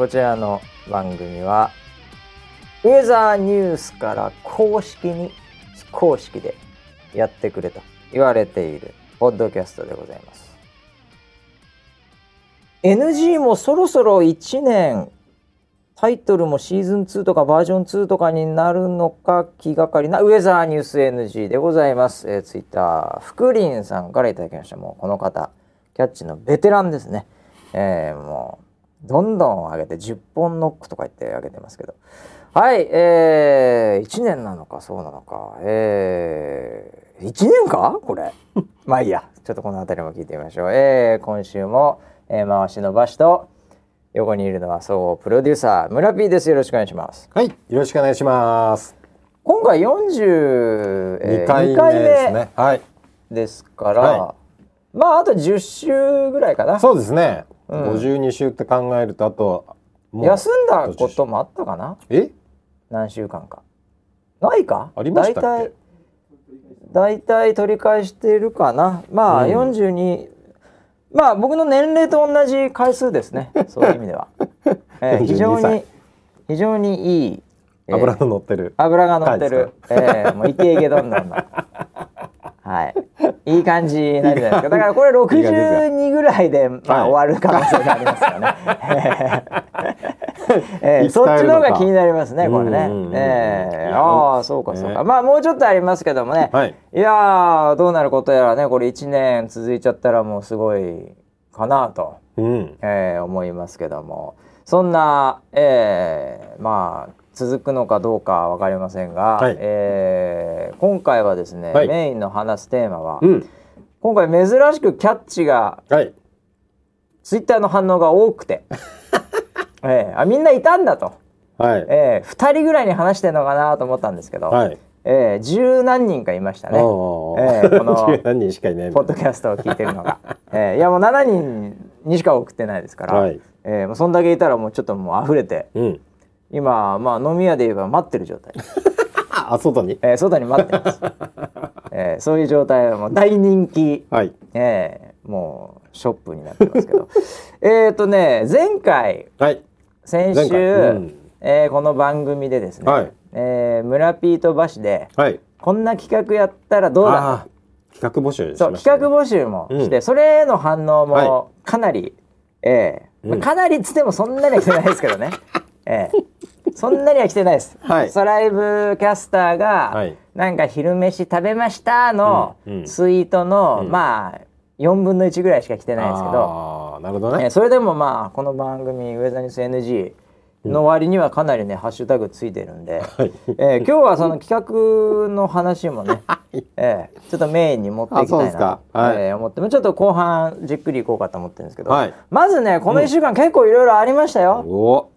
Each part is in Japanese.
こちらの番組はウェザーニュースから公式に非公式でやってくれと言われているポッドキャストでございます。NG もそろそろ1年タイトルもシーズン2とかバージョン2とかになるのか気がかりなウェザーニュース NG でございます、えー、ツイッター福林さんからいただきました。もうこの方キャッチのベテランですね、えー、もうどんどん上げて10本ノックとか言って上げてますけど。はいえー、1年なのかそうなのか。えー、1年か？これ。まあいいや。ちょっとこの辺りも聞いてみましょう。えー、今週も、えー、回しのばしと横にいるのは総合プロデューサー村 P です。よろしくお願いします。はいよろしくお願いします。今回42回目ですね。はいですから、はい、まああと10週ぐらいかな。そうですね、うん、52週って考えるとあと休んだこともあったかな？え？何週間か。ないか？ありましたっけ？大体取り返しているかな。まあ、うん、42まあ僕の年齢と同じ回数ですね。そういう意味では、えー、非常に非常にいい、えー、油の乗ってる。油が乗ってる、えー、もうイケイケどんどんの。はいいい感じなんじゃないですか。だからこれ62ぐらいでまあ、終わる可能性がありますよね。えー、そっちの方が気になりますねこれね。えー、ああそうかそうか、まあもうちょっとありますけどもね、はい、いやどうなることやらねこれ1年続いちゃったらもうすごいかなと、うん、えー、思いますけども。そんな、えー、まあ続くのかどうか分かりませんが、はい、えー、今回はですね、はい、メインの話すテーマは、うん、今回珍しくキャッチが、はい、ツイッターの反応が多くて。えー、あみんないたんだと、はい。えー、2人ぐらいに話してんのかなと思ったんですけど、はい。えー、十何人かいましたね、えー、この 何人しかいないポッドキャストを聞いてるのが、えー、いやもう7人にしか送ってないですから、はい。えー、もうそんだけいたらもうちょっともう溢れて、うん、今、まあ、飲み屋で言えば待ってる状態。あ外に、えー、外に待ってます、えー、そういう状態はもう大人気、はい。えー、もうショップになってますけど。えっとね前回、はい。先週、うん、えー、この番組でですね、はい、えー、村ピート橋で、はい、こんな企画やったらどうだ？企画募集、ね、そう企画募集もして、うん、それへの反応もかなり、はい、えー、うん、かなりっつってもそんなには来てないですけどね、えー、そんなには来てないです。はい、ソライブキャスターが、はい、なんか昼飯食べましたのツイートの、うん、まあ4分の1ぐらいしか来てないですけど。なるほどね、えー、それでもまあこの番組「ウェザーニュース NG」の割にはかなりね、ハッシュタグついてるんで、はい、えー、今日はその企画の話もね、えー、ちょっとメインに持っていきたいなと、はい、えー、思ってちょっと後半じっくりいこうかと思ってるんですけど、はい、まずねこの1週間結構いろいろありましたよ。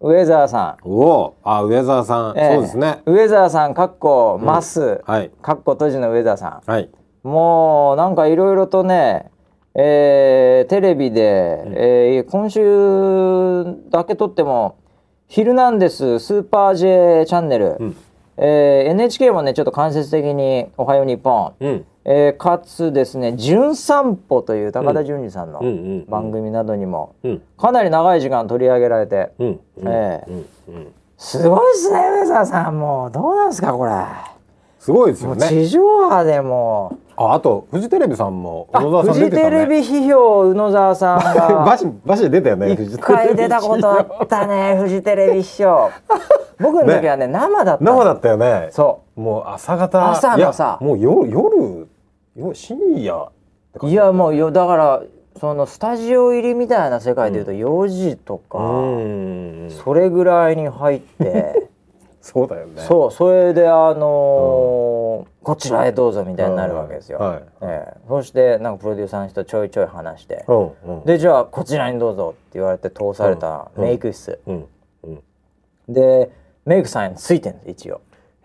ウェザーさん。おあ、ウェザーさん、えー、そうですね。ウェザーさん、かっこ、マス、はい、かっこ閉じのウェザーさん。はい。もうなんかいろいろとね、えー、テレビで、うん、えー、今週だけ撮っても「ヒルナンデス」スーパー J チャンネル、うん、えー、NHK もねちょっと間接的に「おはよう日本」うん、えー、かつですね「じゅん散歩」という高田純次さんの番組などにもかなり長い時間取り上げられて、うん、えー、すごいですね上澤さん。もうどうなんですかこれ。すごいですよね。地上波でも。ああとフジテレビさんも宇野沢さん出てた、ね、フジテレビ批評宇野沢さんが バシバシ出たよね一回出たことあったねフジテレビ批評僕の時はね、ね、生だった。生だったよね。そう。もう朝方。朝のさ。もう夜夜深夜いやもうよだからそのスタジオ入りみたいな世界でいうと4時とか、うん、それぐらいに入って。そうだよね。そうそれであのーうん、こちらへどうぞみたいになるわけですよ、はい、えー、そしてなんかプロデューサーの人ちょいちょい話して、うんうん、でじゃあこちらにどうぞって言われて通されたメイク室、でメイクさんについてるんです一応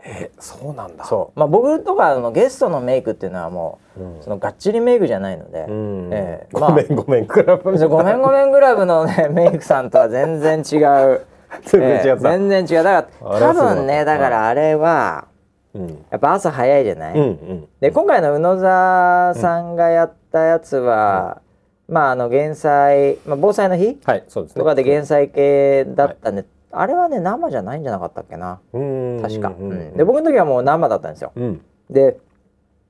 えそうなんだ。そう。まあ僕とかのゲストのメイクっていうのはもう、うん、そのがっちりメイクじゃないので、うん、えー、まあ、ごめんごめんクラブごめんごめんクラブのね メイクさんとは全然違う。全然違った、えー、全然違う。だから多分ねだからあれは、うん、やっぱ朝早いじゃない、うんうん、で今回の宇野沢さんがやったやつは、まああの減災、まあ、防災の日？はいそうですね。とかで減災系だったんで、あれはね生じゃないんじゃなかったっけな。うん。確か、うんうんで僕の時はもう生だったんですよ。うん。で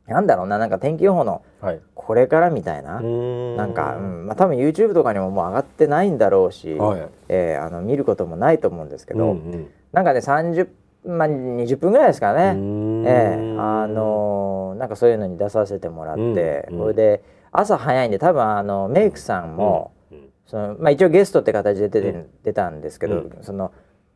なんだろうななんか天気予報のはい。これからみたいな、ななんか、うん。まあ、多分 YouTube とかにももう上がってないんだろうし、はい。えーあの見ることもないと思うんですけけど、なんかね30、まあ、20分ぐらいですかね、ええあのーなんかそういうのに出させてもらって、うんうん。それで朝早いんで多分あのメイクさんも、そのまあ、一応ゲストって形で出て、うん。出たんですけど、うん。その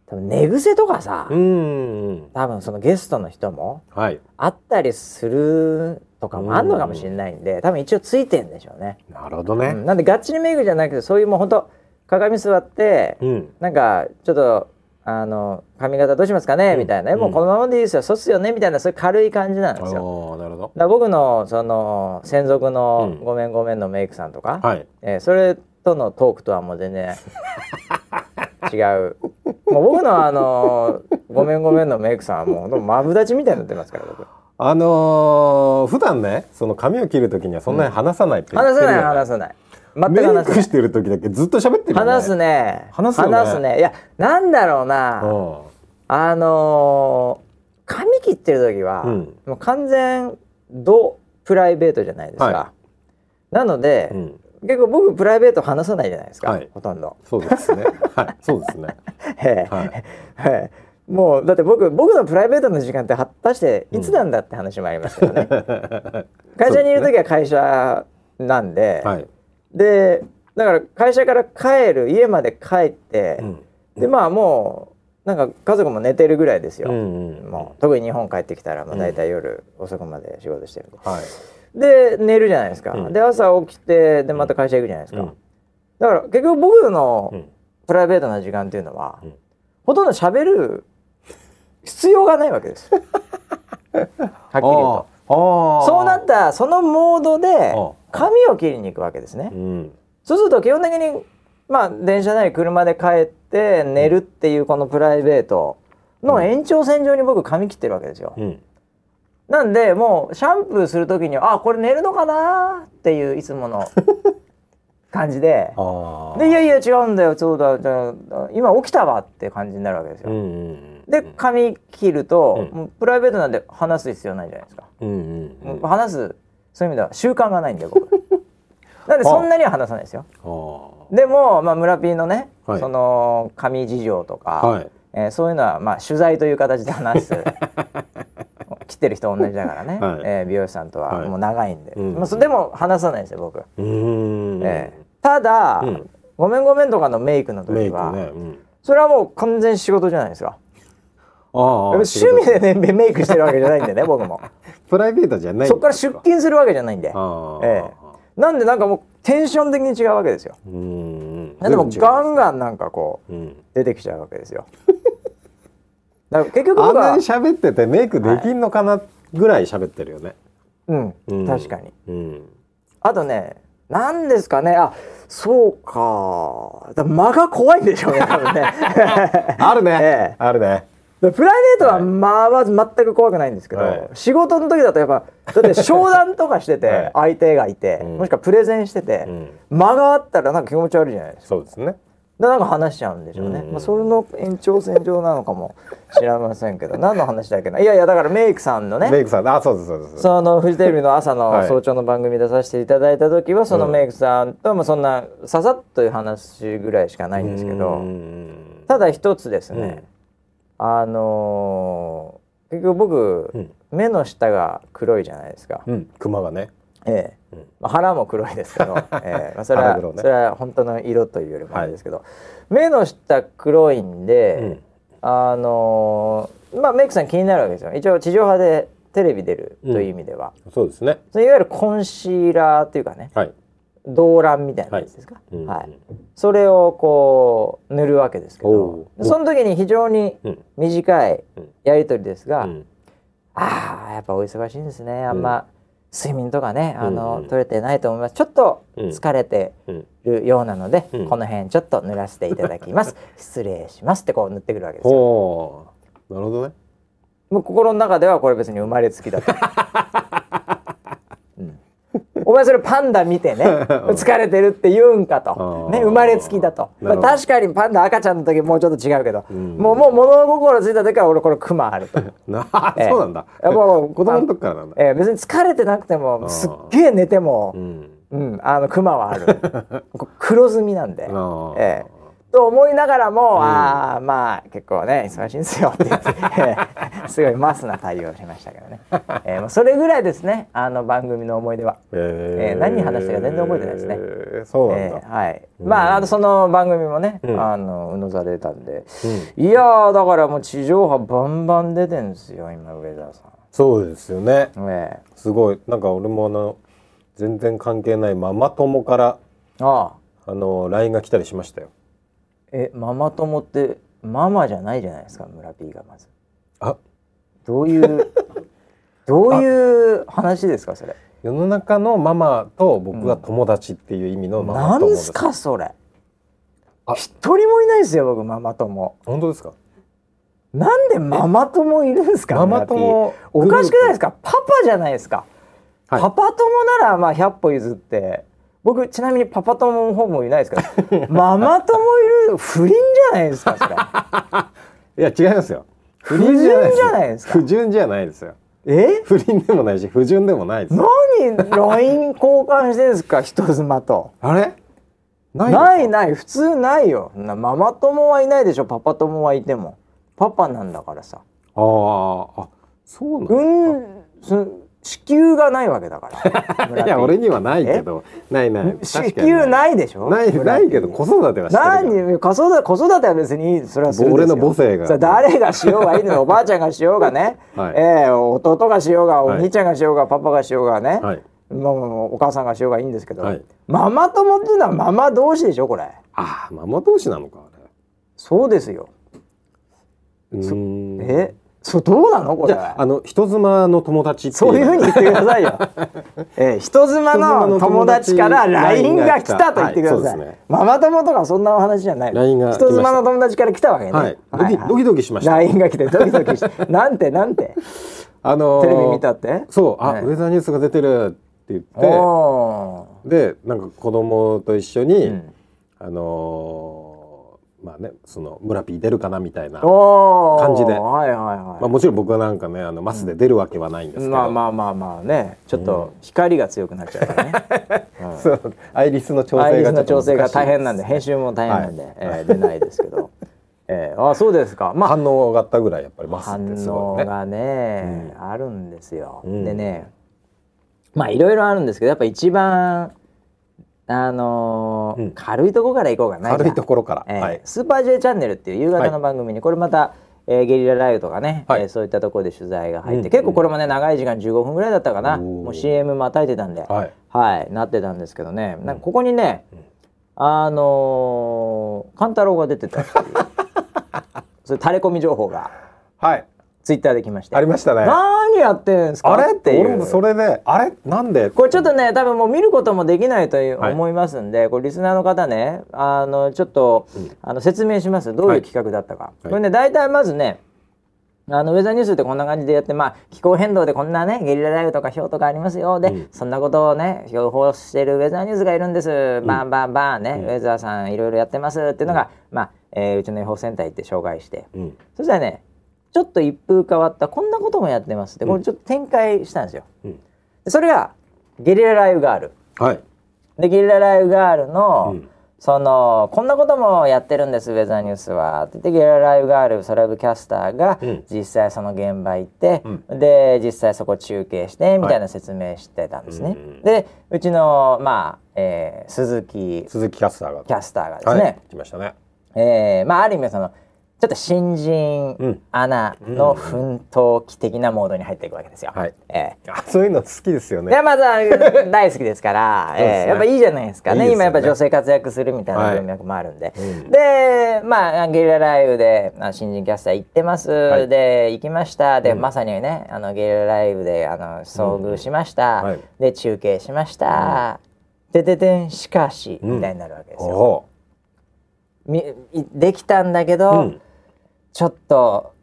多分寝癖とかさ、うん多分そのゲストの人もはい。あったりするとかもあんのかもしれないんで、多分一応ついてんでしょうね。なるほどね。うん。なんでがっちりメイクじゃなくてそういうもうほんと鏡座って、うん。なんかちょっとあの髪型どうしますかね、うん。みたいな、もうこのままでいいですよ。そうっすよねみたいなそういう軽い感じなんですよ。なるほど。だ僕のその専属のうん。ごめんごめんのメイクさんとか、はい。えーそれとのトークとはもう全然 違う。もう僕のあのごめんごめんのメイクさんはもうマブダチみたいになってますから僕。あのー普段ねその髪を切る時にはそんなに話さないって言って話さない話さない。全く話さない。クしてる時だけずっと喋ってるよね。話すね。話すよね。いやなんだろうな、うん。あのー髪切ってる時は、うん。もう完全ドプライベートじゃないですか、はなので、うん結構僕プライベート話さないじゃないですか、はい。ほとんど。そうですね。はい。そうですね。ええ。はい。ええ。もうだって僕僕のプライベートの時間って果たしていつなんだって話もありますけど ね、会社にいる時は会社なんで、はい。でだから会社から帰る家まで帰ってう、ん。でまあもうなんか家族も寝てるぐらいですよ、うんうんもう特に日本帰ってきたらもう大体夜遅くまで仕事してるんで、はいで寝るじゃないですか、うん。で朝起きてでまた会社行くじゃないですか、うん。だから結局僕のうん。プライベートな時間っていうのは、うん。ほとんど喋る必要がないわけです。はっきり言うと。そうなったそのモードであ髪を切りに行くわけですね。うん。そうすると基本的にまあ電車なり車で帰って寝るっていうこのプライベートの延長線上に僕髪切ってるわけですよ、うんなんでもうシャンプーする時にあこれ寝るのかな？っていういつもの 感じで。でいやいや違うんだよ。そうだ。じゃあ今起きたわって感じになるわけですよ、うんうんで髪切ると、うん。プライベートなんで話す必要ないじゃないですか、うんうんうん話すそういう意味では習慣がないんで僕。なんでそんなには話さないですよ。あでも、まあ、村 P のね、はい。その髪事情とか、あはい。えーそういうのはまあ取材という形で話す 切ってる人同じだからね、はい。えー美容師さんとは。はい。もう長いんで、うん。まあ、そでも話さないですよ僕、えー。ただ、うん。ごめんごめんとかのメイクの時は、ね。うん。それはもう完全仕事じゃないですか。ああ趣味でねメイクしてるわけじゃないんでね 僕も。プライベートじゃない。そこから出勤するわけじゃないんで、ええ。なんでなんかもうテンション的に違うわけですよ。うん。うんでもガンンガンなんかこううん。出てきちゃうわけですよだから結局あんなに喋っててメイクできんのかなぐらい喋ってるよね。うん、うん。確かに。うん。あとね何ですかね。あそうか。だ間が怖いんでしょうね多分ね。あるね。ええ。あるね。でプライベートは間は全く怖くないんですけど、はい。仕事の時だとやっぱだって商談とかしてて はい。相手がいて、うん。もしくはプレゼンしてて、うん。間があったらなんか気持ち悪いじゃないですか。そうですね。でなんか話しちゃうんでしょうね、うん。まあ、それの延長線上なのかもしれませんけど。何の話だっけな？いやいやだからメイクさんのねメイクさんあそうですそうですそのフジテレビの朝のはい。早朝の番組出させていただいた時はそのうん。メイクさんともそんなささっという話ぐらいしかないんですけどうん。ただ一つですうん。ねあのー結局僕うん。目の下が黒いじゃないですか。うん。クマがね。ええ。うんまあ、腹も黒いですけど、ええまあ、それは、それは本当の色というよりもあれですけど、目の下黒いんで、うん。あのーまあメイクさん気になるわけですよ。一応地上波でテレビ出るという意味では、そうですね。いわゆるコンシーラーっていうかねはい。動乱みたいなやつですか、うんはい。それをこう塗るわけですけおどう。その時に非常にうん。短いうん。やり取りですが、うん。ああやっぱお忙しいんですね。あんま睡眠とかねあの、うん。うん取れてないと思います。ちょっとうん。疲れてうんるようなので、うん。この辺ちょっと塗らせていただきます。失礼しますってこう塗ってくるわけですよ。なるほどね。ももう心の中ではこれ別に生まれつきだと、うん、お前それパンダ見てね疲れてるって言うんかと、ね、生まれつきだと、まあ、確かにパンダ赤ちゃんの時もうちょっと違うけど、ん。もうもう物心ついた時から俺これクマあると。なええそうなんだ。いやもう子供の時からなんだ。えー別に疲れてなくてもーすっげえ寝てもう、ん。うん、あのクマはある。黒ずみなんで。ええと思いながらも、ああまあ結構ね忙しいんですよって言って、え えすごいマスな対応をしましたけどね、ええまあそれぐらいですねあの番組の思い出は。ええー何話したか全然覚えてないですね。えーそうなんだ、ええはい、まああのその番組もね、うん。あのうのざれたんで、いやーだからもう地上波バンバン出てんですよ今上田さそうですよね。ん。え。すごい。なんか俺もあの全然関係ないママ友からえああ。あの LINE が来たりしましたよえママ友ってママじゃないじゃないですか村 P がまず。あどういう どういう話ですかそれ。世の中のママと僕が友達っていう意味のママ友です、なんすかそれ。あ一人もいないですよ僕ママ友。本当ですか？なんでママ友いるんですかママ友おかしくないですか？パパじゃないですか。はいパパ友ならまあ100歩譲って僕ちなみにパパ友の方もいないですけどママ友いる不倫じゃないですかそれ。いや違いますよ。不不倫じゃないですか。不純じゃないですよ。え？不倫でもないし不純でもないです。よ何 LINE 交換してんですか人妻と。あれ？ないの？ない普通ないよ。なママ友はいないでしょパパ友はいても。パパなんだからさ。あーあそうなんだ、うんそ子宮がないわけだから。村 いや俺にはないけど。ないない。子宮ない。でしょ？ない村ないけど子育てはしてるから。何？子育て子育ては別にそれは俺の母性が。誰がしようがいいのよ。おばあちゃんがしようがね、はい。ええ弟がしようがおはい。兄ちゃんがしようが、パパがしようがね、はい。お母さんがしようがいいんですけど、はい。ママ友っていうのはママ同士でしょこれ？ああママ同士なのかあそうですよ。え？そうどうなのこれ？ああの人妻の友達そういうふうに言ってくださいよ。えー、人妻の友達達から LINE が来たと言ってください。はいね。ママ友とかそんなお話じゃない。人妻の友達から来たわけね。はい。ドキドキドキしました。LINE が来てドキドキして、なんてなんて？あのーテレビ見たって？そう。あ、ねウェザーニュースが出てるって言って。おでなんか子供と一緒に、ーうん。あのーまあねその村 P 出るかなみたいな、感じで。はいはいはい。まあ、もちろん僕はなんかねあのマスで出るわけはないんですけど、まあまあまあまあね、ちょっと光が強くなっちゃうからね。うん。そう。アイリスの調整が調整が大変なんで編集も大変なんで、えー出ないですけど、えー、あそうですか。まあ。反応があったぐらいやっぱりマスっ反てすごいね。応がね、あるんですよ、うん。でねまあいろいろあるんですけどやっぱ一番あのーうん。軽いとこから行こうかな。軽いところから、えーはい。スーパー J チャンネルっていう夕方の番組に、これまた、えーゲリラライブとかね、はい。えーそういったところで取材が入って、うん結構これもね長い時間15分ぐらいだったかな。もう CM またいてたんで、はい。はい、なってたんですけどね。なんかここにね、あのー、勘太郎が出てたっていう。そういう垂れ込み情報が。はい。ツイッターで来まして。ありましたね。何やってんすか？あれ？っていう。俺もそれであれ？なんで？これちょっとね多分もう見ることもできないというはい。思いますんで、これリスナーの方ねあのちょっと、うん。あの説明します。どういう企画だったか、はい。これね大体まずねあのウェザーニュースってこんな感じでやって、まあ、気候変動でこんなねゲリラ雷雨とか氷とかありますよ。で、うん。そんなことをね予報してるウェザーニュースがいるんです、バンバンバンね、うん。ウェザーさんいろいろやってますっていうのが、まあえーうちの予報センター行って紹介して。うん。そしたらねちょっと一風変わったこんなこともやってます。ってこれちょっと展開したんですよ。うん。でそれがゲリラ雷雨ガールはい。でゲリラ雷雨ガールの、うん。そのこんなこともやってるんですウェザーニュースは。って言ってゲリラ雷雨ガールソラブキャスターがうん。実際その現場行って、うで実際そこ中継してみたいな説明してたんですね。うん。でうちのまあ、えー鈴木鈴木キャスターが。キャスターがですね、はい、来ましたね。えーまあある意味そのちょっと新人うん。アナの奮闘期的なモードに入っていくわけですよ。はい。えーあそういうの好きですよね。いやまずは大好きですから、すね。えーやっぱいいじゃないですか。ねね。今やっぱ女性活躍するみたいなはい。文脈もあるんで、うん。でまあゲリラ雷雨であ新人キャスター行ってます、い。で行きました。で、うん。まさにねあのゲリラ雷雨であの遭遇しました、うん。はい。で中継しました、でででんしかし、うん。みたいになるわけですよ。おみいできたんだけど。ちょっと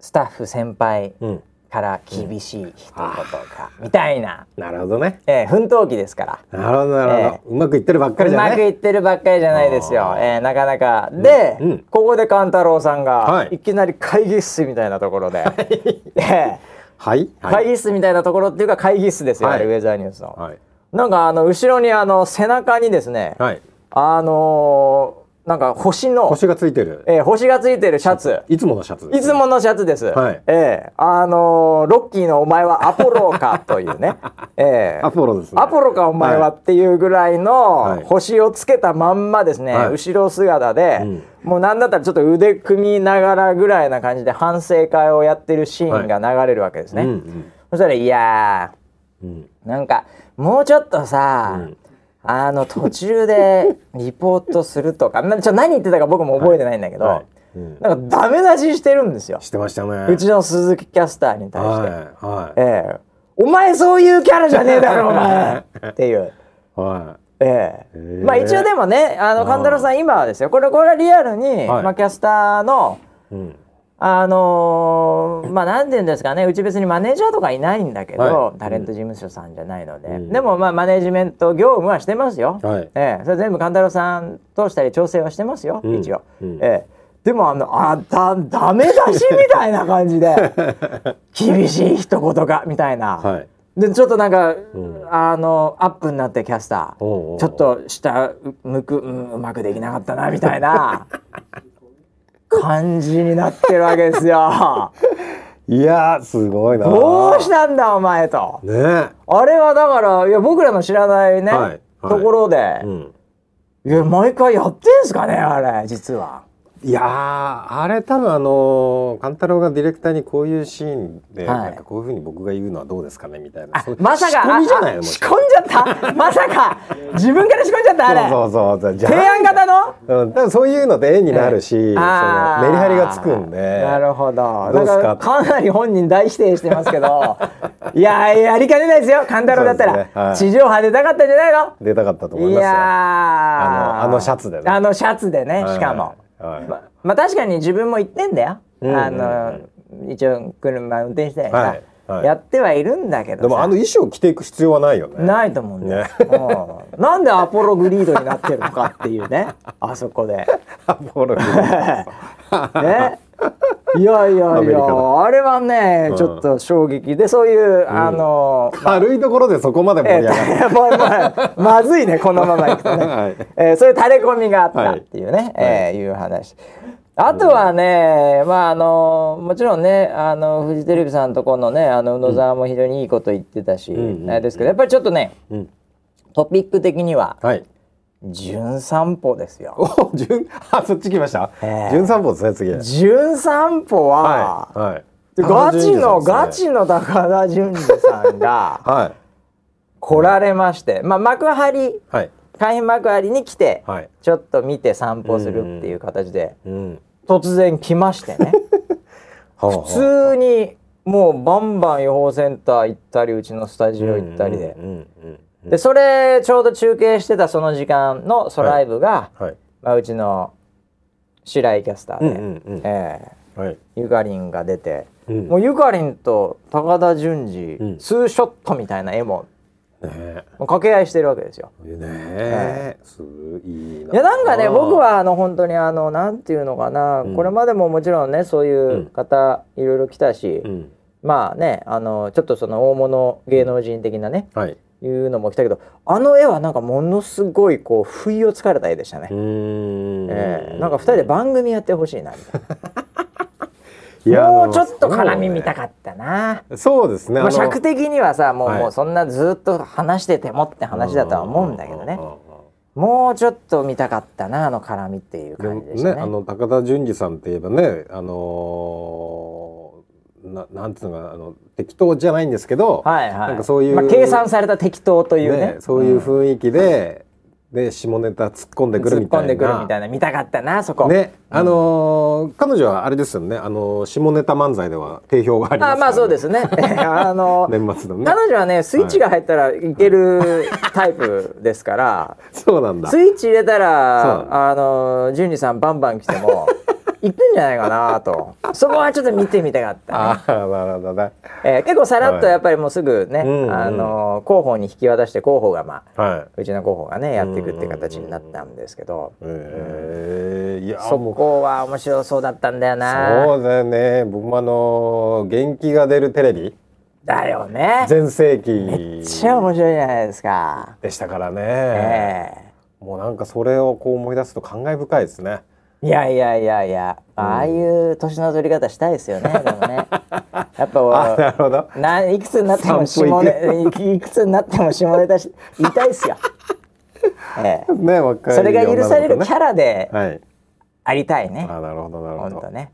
スタッフ先輩うん。から厳しい一言かみたいな、なるほどね。えー、奮闘期ですから。なるほどなるほど、えうまくいってるばっかりうじゃねまくいってるばっかりじゃないですよ、えー、なかなか。で、うんここで勘太郎さんが、はい。い、きなり会議室みたいなところで、えーはい 会議室みたいなところっていうか会議室ですよ、はい。ウェザーニュースの、はい。なんかあの後ろにあの背中にですね、はい。あのーなんか星の星がついてる。えー星がついてるシャツ。いつものシャツですいつものシャツです。はい。ええあのーロッキーのお前はアポロかというね。ええ。アポロですね。アポロかお前はっていうぐらいのはい。星をつけたまんまですね、はい。後ろ姿で、うん。もうなんだったらちょっと腕組みながらぐらいな感じで反省会をやってるシーンが流れるわけですね。うんうんそしたらいやうん。ーなんかもうちょっとさ、うんあの途中で リポートするとかなちょ何言ってたか僕も覚えてないんだけど、はい。うん。なんかダメ出ししてるんですよ。してましたね。うちの鈴木キャスターに対して、はい。はええ。お前そういうキャラじゃねえだろ お前っていう。い。はええ。へえ。まあ一応でもねあのうん神太郎さん今はですよ。これこれはリアルに、はい。まあ、キャスターのいうんあのーまあなんて言うんですかね。うち別にマネージャーとかいないんだけど、はい。タレント事務所さんじゃないので、うん。でもまあマネジメント業務はしてますよ、はい。ええ。それ全部神太郎さん通したり調整はしてますよ、うん。一応、うん。ええ。でもあのあだダメ出しみたいな感じで 厳しい一言がみたいな、はい。でちょっとなんか、ん。あのアップになってキャスターちょっと下向く、うん、うまくできなかったなみたいな 感じになってるわけですよ。いやーすごいなどうしたんだお前と。ねえあれはだからいや僕らの知らないね、はいはいところで、うんいや毎回やってんすかねあれ実は。いやーあれ多分あのー勘太郎がディレクターにこういうシーンで、はい。なんかこういうふうに僕が言うのはどうですかねみたいなまさか仕込みじゃないの仕込んじゃった？まさか自分から仕込んじゃった？あれ。そうそうそうじゃ提案型の？うん、多分そういうので絵になるし、そのメリハリがつくんで。なるほど。どうすか？だかなり本人大否定してますけど。いややりかねないですよ。勘太郎だったら、ね。はい。地上波出たかったんじゃないの？出たかったと思いいますよ。やー。あのあのシャツでね。あのシャツでねしかも、はいままあ確かに自分も言ってんだよ、うんうんうん。あの一応車運転してたりさ、はいはい。やってはいるんだけどさ。でもあの衣装着ていく必要はないよね。ないと思うんだよ、ね。うん。なんでアポログリードになってるのかっていうね。あそこで。アポロ ね いやいやいやあれはね、うん。ちょっと衝撃でそういう、あの軽いところでそこまで盛えり上がる、ままずいねこのままいくとね、はい。えーそういう垂れ込みがあったっていうね、えーいう話。あとはね、まああのもちろんねあのフジテレビさんとこのねあの宇野沢も非常にいいこと言ってたし、ん。うん。あれですけどやっぱりちょっとねうん、トピック的にははい「じゅん散歩」ですよ。お順あそっち来ました、ええ。順散歩ですね次。じゅん散歩は、はいはい。でガチの、ガチの高田純次さんが はい。来られまして、まあ幕張はい。海浜幕張に来て、はい。ちょっと見て散歩するっていう形で、うん突然来ましてね。普通にもうバンバン予報センター行ったりうちのスタジオ行ったりで、うんうんうんでそれちょうど中継してたその時間のソライブが、はい。まあ、うちの白井キャスターで、うんうんうん。えーはい。ゆかりんが出て、うん。もうゆかりんと高田純次、うん。ツーショットみたいな絵もね。掛け合いしてるわけですよ。ね。えすいいな。いやなんかね僕はあの本当にあのなんていうのかな、うん。これまでももちろんねそういう方いろいろ来たし、うん。まあねあのちょっとその大物芸能人的なねはいいうのも来たけどあの絵はなんかものすごいこう不意をつかれた絵でしたね。うーん。えーなんか2人で番組やってほしいなみたい いやなもうちょっと絡み見たかったな。そうですね。まあ、の尺的にはさもう,、はい。もうそんなずっと話しててもって話だとは思うんだけどね。もうちょっと見たかったなあの絡みっていう感じでしたね。ねあの高田純次さんって言えばねあのーななんていうのかなあの適当じゃないんですけど、はいはい、なんかそういうまあ、計算された適当というね。ねそういう雰囲気で、で下ネタ突っ込んでくる突っ込んみたいなでくるみたいな見たかったなそこ。ねあのー彼女はあれですよね。あのー下ネタ漫才では定評がありますね、あまあそうですね。あの年末のね。彼女はねスイッチが入ったらいけるタイプですから、そうなんだ。スイッチ入れたらあの純次さんバンバン来ても行くんじゃないかなと。そこはちょっと見てみたかった、ねああなるほどね。えー結構さらっとやっぱりもうすぐね、うんうん。あの広報に引き渡して広報がまあはうちの広報がねやっていくっていう形になったんですけど、いええいやそこは面白そうだったんだよな。そうだよね。僕もあの元気が出るテレビ。だよね。全盛期。めっちゃ面白いじゃないですか、でしたからね、えもうなんかそれをこう思い出すと感慨深いですね。えいやいやいやいやああいう年の取り方したいですよねでもね。やっぱあなるほど。ないくつになっても下ネいいくつになっても下ネタし言いたいですよ、ええ。ね若いそれが許されるキャララではい。ありたいね。あなるほどなるほど。本当ね。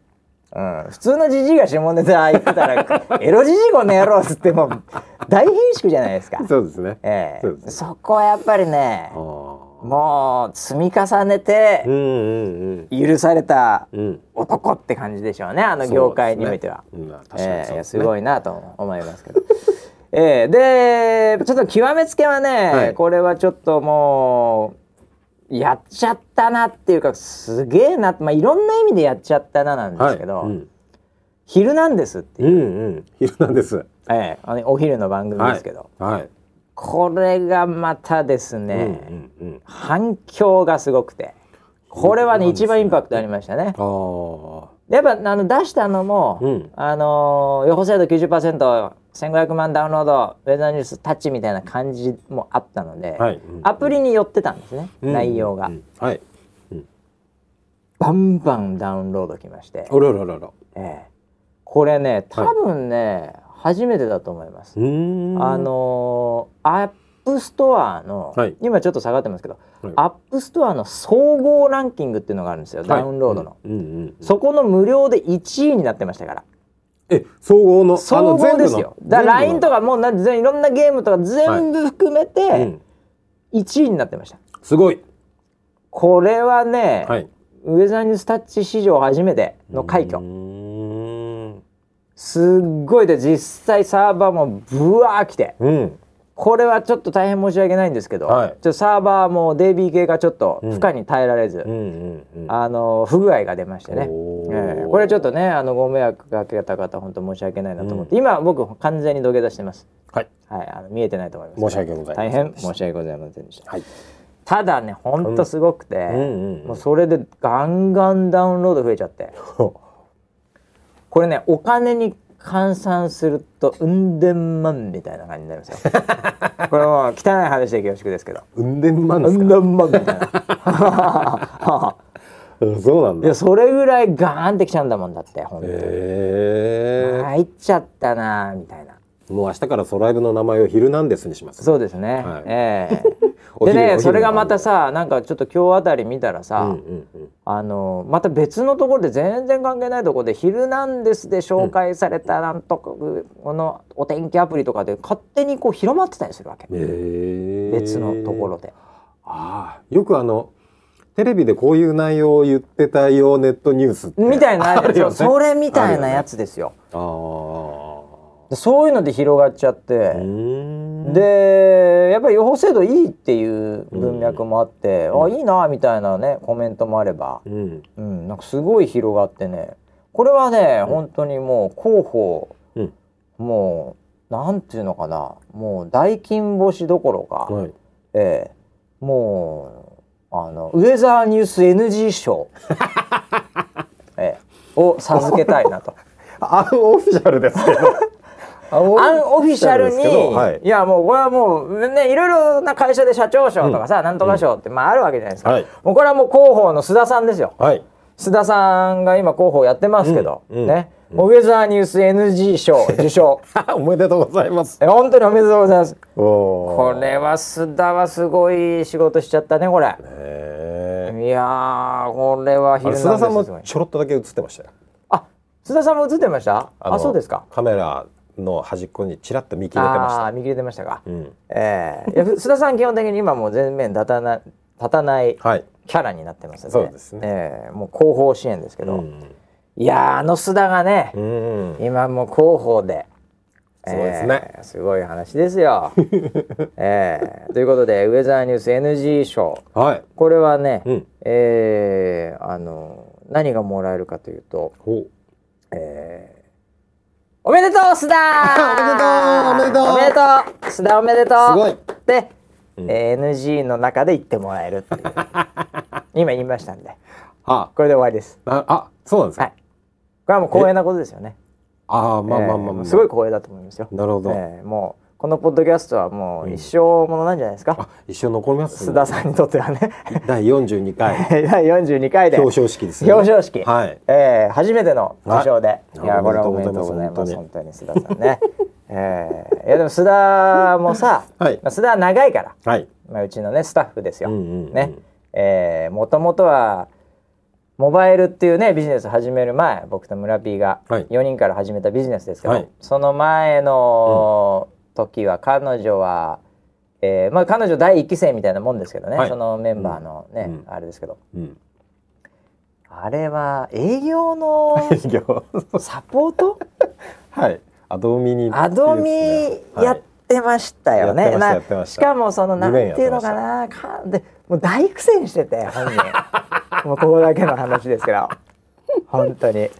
うん、普通のじじいが下ネタ言ってたら「エロじじいこの野郎」っつってもう大貧縮じゃないですか。そうですね。ええ。そうですそこはやっぱりねもう積み重ねて許された男って感じでしょうねあの業界においては。すすごいなと思いますけど。ええでちょっと極めつけはね、はい。これはちょっともうやっちゃったなっていうかすげえなまあいろんな意味でやっちゃったななんですけど「はい。うん。ヒルナンデス」っていう。うんうん。昼なんです。ええ、あのお昼の番組ですけど、はいこれがまたですね、うんうんうん。反響がすごくて。これはねうん一番インパクトありましたね。やっぱあの出したのも、うん。あのー予報精度 90%1500 万ダウンロードウェザーニュースタッチみたいな感じもあったので、はい。うんアプリに寄ってたんですね、うん。内容が、うん。はい。バンバンダウンロードきまして、あらららら。ええ。これね多分ね、初めてだと思います。あのーアップストアの、はい。今ちょっと下がってますけど、はい。アップストアの総合ランキングっていうのがあるんですよ、ダウンロードの、うんうんうんそこの無料で1位になってましたから。え総合の？総合ですよ。だから LINE とかかもうな全いろんなゲームとか全部含めて1位になってました、すごい。これはね、はい。ウェザーニュースタッチ史上初めての快挙すっごいで実際サーバーもブワー来て。うん。これはちょっと大変申し訳ないんですけど、はい。ちょっとサーバーも DB 系がちょっと負荷に耐えられず、うん。うん。うん。あの不具合が出ましてね、ええ。これはちょっとねあのご迷惑かけた方本当申し訳ないなと思って、今僕完全に土下座してます。はい。はいあの見えてないと思います。申し訳ございません大変申し訳ございませんでした。はい。ただね本当すごくて、うん。うん。うん。もうそれでガンガンダウンロード増えちゃって これねお金に換算するとうん千万みたいな感じになりますよ。これもう汚い話で恐縮ですけど。うんでんまんでうんすか千万みたいな。う んそうなんだ。いやそれぐらいガーンってきちゃうんだもんだって本当に、へ入っちゃったなみたいな。えもう明日からソライブの名前をヒルナンデスにします。そうですね、はい。ええ。お昼お昼でねそれがまたさなんかちょっと今日あたり見たらさ、うんうんうん。あのまた別のところで全然関係ないところで「ヒルナンデス」で紹介されたなんとか、このお天気アプリとかで勝手にこう広まってたりするわけ、へえ。別のところで。ああよくあのテレビでこういう内容を言ってたよネットニュースってみたいな、ね。そそれみたいなやつですよ。ああでそういうので広がっちゃって、うー。んでやっぱり予報精度いいっていう文脈もあって、あいいなみたいなねコメントもあれば、うん。うん、なんかすごい広がってね。これはね、本当にもう広報うん。もうなんていうのかな。もう大金星どころか、はい。ええ。もうあのウェザーニュース NG 賞、ええ。を授けたいなと。アンオフィシャルですけどアンオフィシャルに、はい。い、やもうこれはもうねいろいろな会社で社長賞とかさ、なんとか賞って、まああるわけじゃないですか、はい。もうこれはもう広報の須田さんですよ。はい。須田さんが今広報やってますけど、うん。うん。ね、もうウェザーニュース NG 賞受賞。おめでとうございます。え本当におめでとうございます。これは須田はすごい仕事しちゃったねこれ。いやーこれは須田さんもちょろっとだけ映ってましたよ。あ須田さんも映ってました？あのそうですか。カメラの端っこにちらっと見切れてました。見切れてましたか、うん。ええいや須田さん基本的に今もう全面立たな立たないはい。キャラになってますよね。そうですね。ええもう広報支援ですけど、うん。いやーあの須田がね、うん。今もう広報で。そうですね。ええすごい話ですよ。ええということでウェザーニュース NG 賞。はい。これはね、うん。ええあの何がもらえるかというと、ほう。えーおめでとう須田。おめでとうおおめでとう。須田 おめでとう。すごい。で、うん。えー NG の中で言ってもらえるっていう。今言いましたんで。あ。これで終わりです。ああそうなんですか、はい。これはもう光栄なことですよね。ああまあまあまあまあ、えーすごい光栄だと思いますよ。なるほど、えーもうこのポッドキャストはもう一生ものなんじゃないですか、あ一生残ります？須田さんにとってはね。第42回。第42回で。表彰式ですね。表彰式、はい。えー初めての受賞で、はい。い、やこれはおおめでとうございます。本当に。須田さんね。えーいやでも須田もさ、はい。まあ須田は長いから、はい。まあ、うちのねスタッフですよ、うんうんうんね。えーもともとはモバイルっていうねビジネス始める前僕と村 P がはい。4人から始めたビジネスですけど、はい。その前の時は彼女は、えーまあ彼女第一期生みたいなもんですけどね、はい。そのメンバーのね、うん。あれですけど。うん。あれは営業の営業。サポート？はい。アドミニアドミやってましたよね。やってまししかもそのなんていうのかな。かでもう大苦戦してて本人。もうここだけの話ですけど本当に。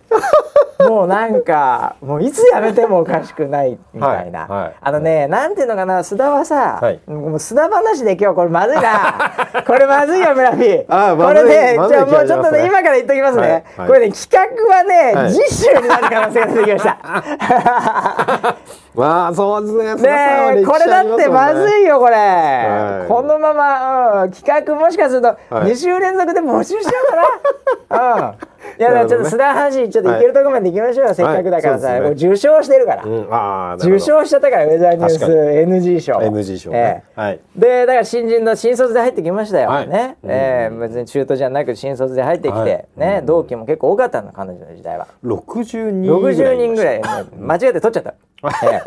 もうなんかもういつやめてもおかしくないみたいな、はいはい。あのねなんていうのかな須田はさ、はい。もう須田話で今日これまずいな。これまずいよ村ーこれねまじゃあもうちょっとね今から言っときますね、これね企画はね、はい。次週になる可能性が出てきました。まあそうですね。ねえこれだってまずいいよこれ、はい。このまま、うん、企画もしかするとはい。2週連続で募集しようかな、うん。いやちょっと須田阪神ちょっと行けるとこまで行きましょうよ、せっかくだからさ、はいね。受賞してるから、うん。ああ受賞しちゃったからウェザーニュース NG 賞。NG 賞ね、えはい。えでだから新人の新卒で入ってきましたよ、はい。ね、ええ別に中途じゃなく新卒で入ってきて、はい。ね、同期も結構多かったの彼女の時代は。60人ぐらい。60人ぐらい、ね、間違えて取っちゃった。え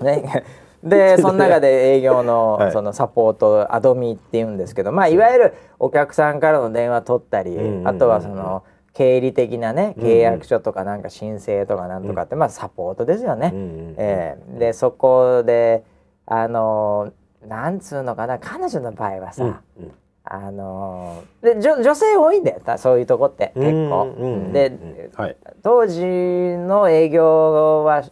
え。ね、でその中で営業のはい。そのサポートアドミっていうんですけど、まあいわゆるお客さんからの電話取ったり、あとはその経理的なね契約書とかなんか申請とかなんとかって、まあサポートですよね。うええ。でそこであのなんつうのかな彼女の場合はさ、うんあので女女性多いんだよたそういうとこって結構。で、はい。当時の営業は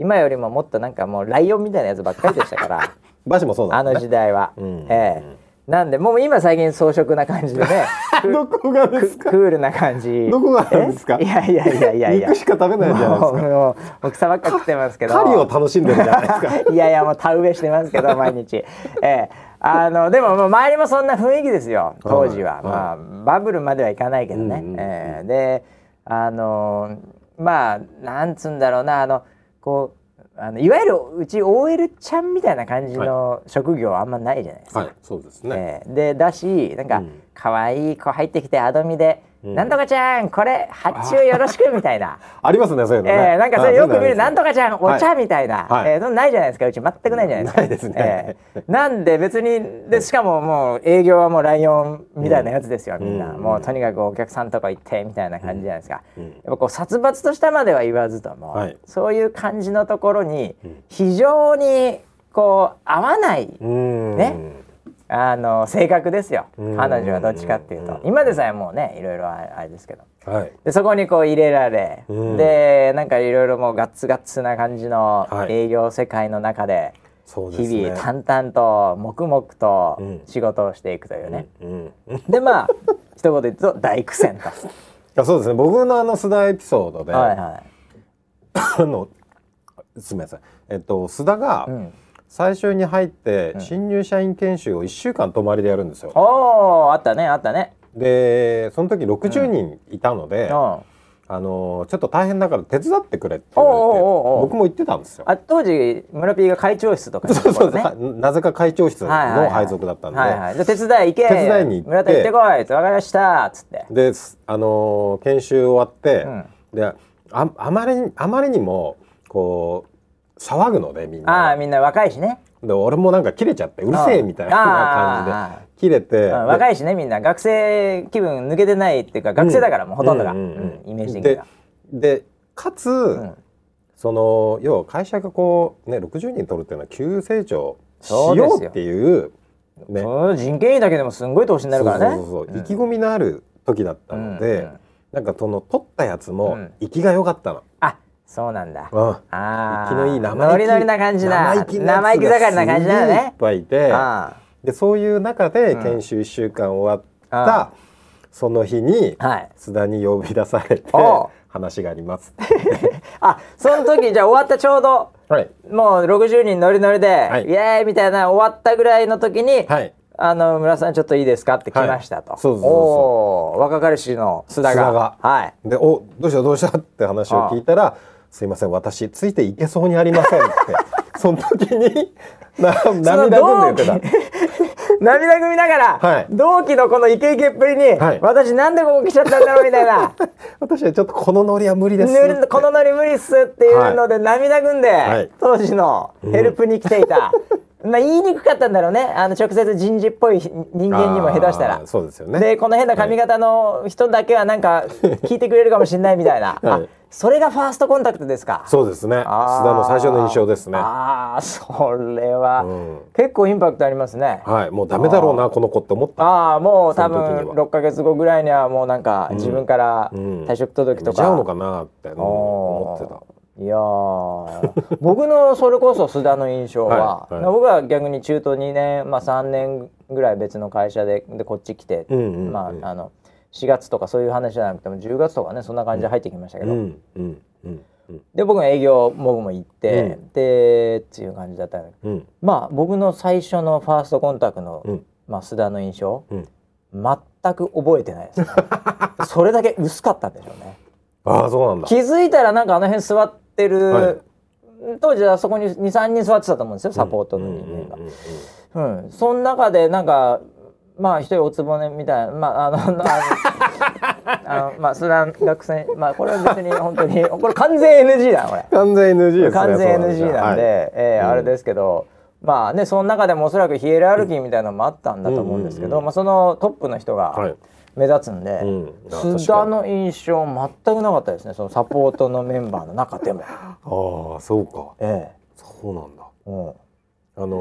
今よりももっとなんかもうライオンみたいなやつばっかりでしたから。バシもそうだあの時代は、うん。ええ。なんでもう今最近装飾な感じでね どこがですか？クールな感じ。どこがですか？え？いやいやいやいや。いや肉しか食べないじゃないですか。もう草ばっか食ってますけど。狩りを楽しんでるじゃないですか。いやいやもう田植えしてますけど毎日。ええ。あのでももう周りもそんな雰囲気ですよ。当時は、はいまあバブルまではいかないけどね、うんうんうん。ええ。であのまあなんつうんだろうな。あのこうあのいわゆるうち OL ちゃんみたいな感じの職業あんまないじゃないですか。はいそうですね、ええ。でだしなんかうん。可愛い子入ってきてアドミで「うんなんとかちゃんこれ発注よろしく」みたいな。ありますねそういうのね、えー、なんかそれよく見る「なんとかかちゃんお茶」みたいな、はい。えーなないじゃないですかうち。全くないじゃないですか。ね。えーなんで別にでしかももう営業はもうライオンみたいなやつですよ、みんな、うん。もうとにかくお客さんとか行ってみたいな感じじゃないですか。うん。やっぱこう殺伐としたまでは言わずとも、はい。そういう感じのところにうん。非常にこう合わない。うん。ねあの性格ですよ。うん。彼女はどっちかっていうと。うん。今でさえもうねいろいろああれですけど。はい。でそこにこう入れられ、うん。でなんかいろいろもうガッツガッツな感じのはい。営業世界の中で日々淡々と黙々とうん。仕事をしていくというね、うん。うん。いでまあ一言で言うと大苦戦と。やそうですね。僕のあの須田エピソードで、はいはあのすみません。えっと須田がい。うん、最初に入ってうん。新入社員研修を1週間泊まりでやるんですよ。おおあったねあったね。でその時60人いたので、うん、ああのちょっと大変だから手伝ってくれって言われて僕も行ってたんですよ。当時村 P が会長室とかそうそうそう、なぜか会長室の配属だったんで、はいはい、で手伝い行け。手伝いに行って。村田行ってこいって分かりました。っつって。ですあのー研修終わって、うん。でああまりにあまりにもこう騒ぐのでみんなああみんな若いしね。で俺もなんか切れちゃってうるせえみたいな感じで切れて、うん若いしねみんな学生気分抜けてないっていうか学生だからもうほとんどが、イメージ的には。ででかつ、ん。その要は会社がこうね60人取るっていうのは急成長しよようっていうね。人件費だけでもすんごい投資になるからね。そうそうそうそう意気込みのある時だったので、なんかその撮ったやつもうん。生きが良かったの。あそうなんだ。うん。ああ生きのいい生意気。ノリノリな感じだ。生意気生意気盛りな感じだがすげえいっねぱいいてあでそういう中でうん。研修1週間終わっあたその日にあはい。津田に呼び出されて話があります。あその時じゃあ終わったちょうどはい。もう60人ノリノリで、はい。イエーイみたいな終わったぐらいの時に、はい。あの村さんちょっといいですかって来ましたと、はいそうそうそう。おー。若かりしの須田が。須田が。はい。で「おどうしたどうした?」って話を聞いたら「すいません私ついていけそうにありません」って。その時に な涙ぐんで言って 涙ぐみながら、はい。同期のこのイケイケっぷりに、はい。私なんでここ来ちゃったんだろうみたいな。た私はちょっとこのノリは無理です。このノリ無理っすっていうので涙ぐんで、はい。当時のヘルプに来ていた、まあ言いにくかったんだろうね。あの直接人事っぽい人間にも下手したら。そうですよね。でこの変な髪型の人だけはなんか聞いてくれるかもしれないみたいな、あはい。それがファーストコンタクトですか。そうですね。須田の最初の印象ですね。ああそれは、うん。結構インパクトありますね、はい。もうダメだろうなこの子って思った。ああもう多分は。6か月後ぐらいにはもうなんかん。自分からうん退職届とか、見ちゃうのかなってうん思ってたいやー。僕のそれこそ須田の印象は、はいはい。僕は逆に中途2年、まあ、3年ぐらい別の会社ででこっち来て、うんうんうんまあ、あの4月とかそういう話じゃなくても10月とかねそんな感じで入ってきましたけど、うんうんうんうん。で僕も営業僕も行って、うん。でっていう感じだったんだけど。うん。まあ僕の最初のファーストコンタクトの、うん。まあ、須田の印象、うん。全く覚えてないです、ね、それだけ薄かったんでしょうね。ああそうなんだ。気づいたらなんかあの辺座ってる、はい。当時はそこに23人座ってたと思うんですよサポートの人間が。うんその中でなんかまあ一人おつぼねみたいなまああのあのまあスラン学生まあこれは別に本当にこれ完全 NG だなこれ。完全 NG ですね完全そう NG なんで、はいうんえーあれですけど、まあねその中でもおそらくヒエラルキーみたいなのもあったんだと思うんですけど、うんうん。うん。まあ、そのトップの人がはい目立つんで、うん。あ須田の印象全くなかったですね。そのサポートのメンバーの中でも。ああそうか。えそうなんだ。えうん。あの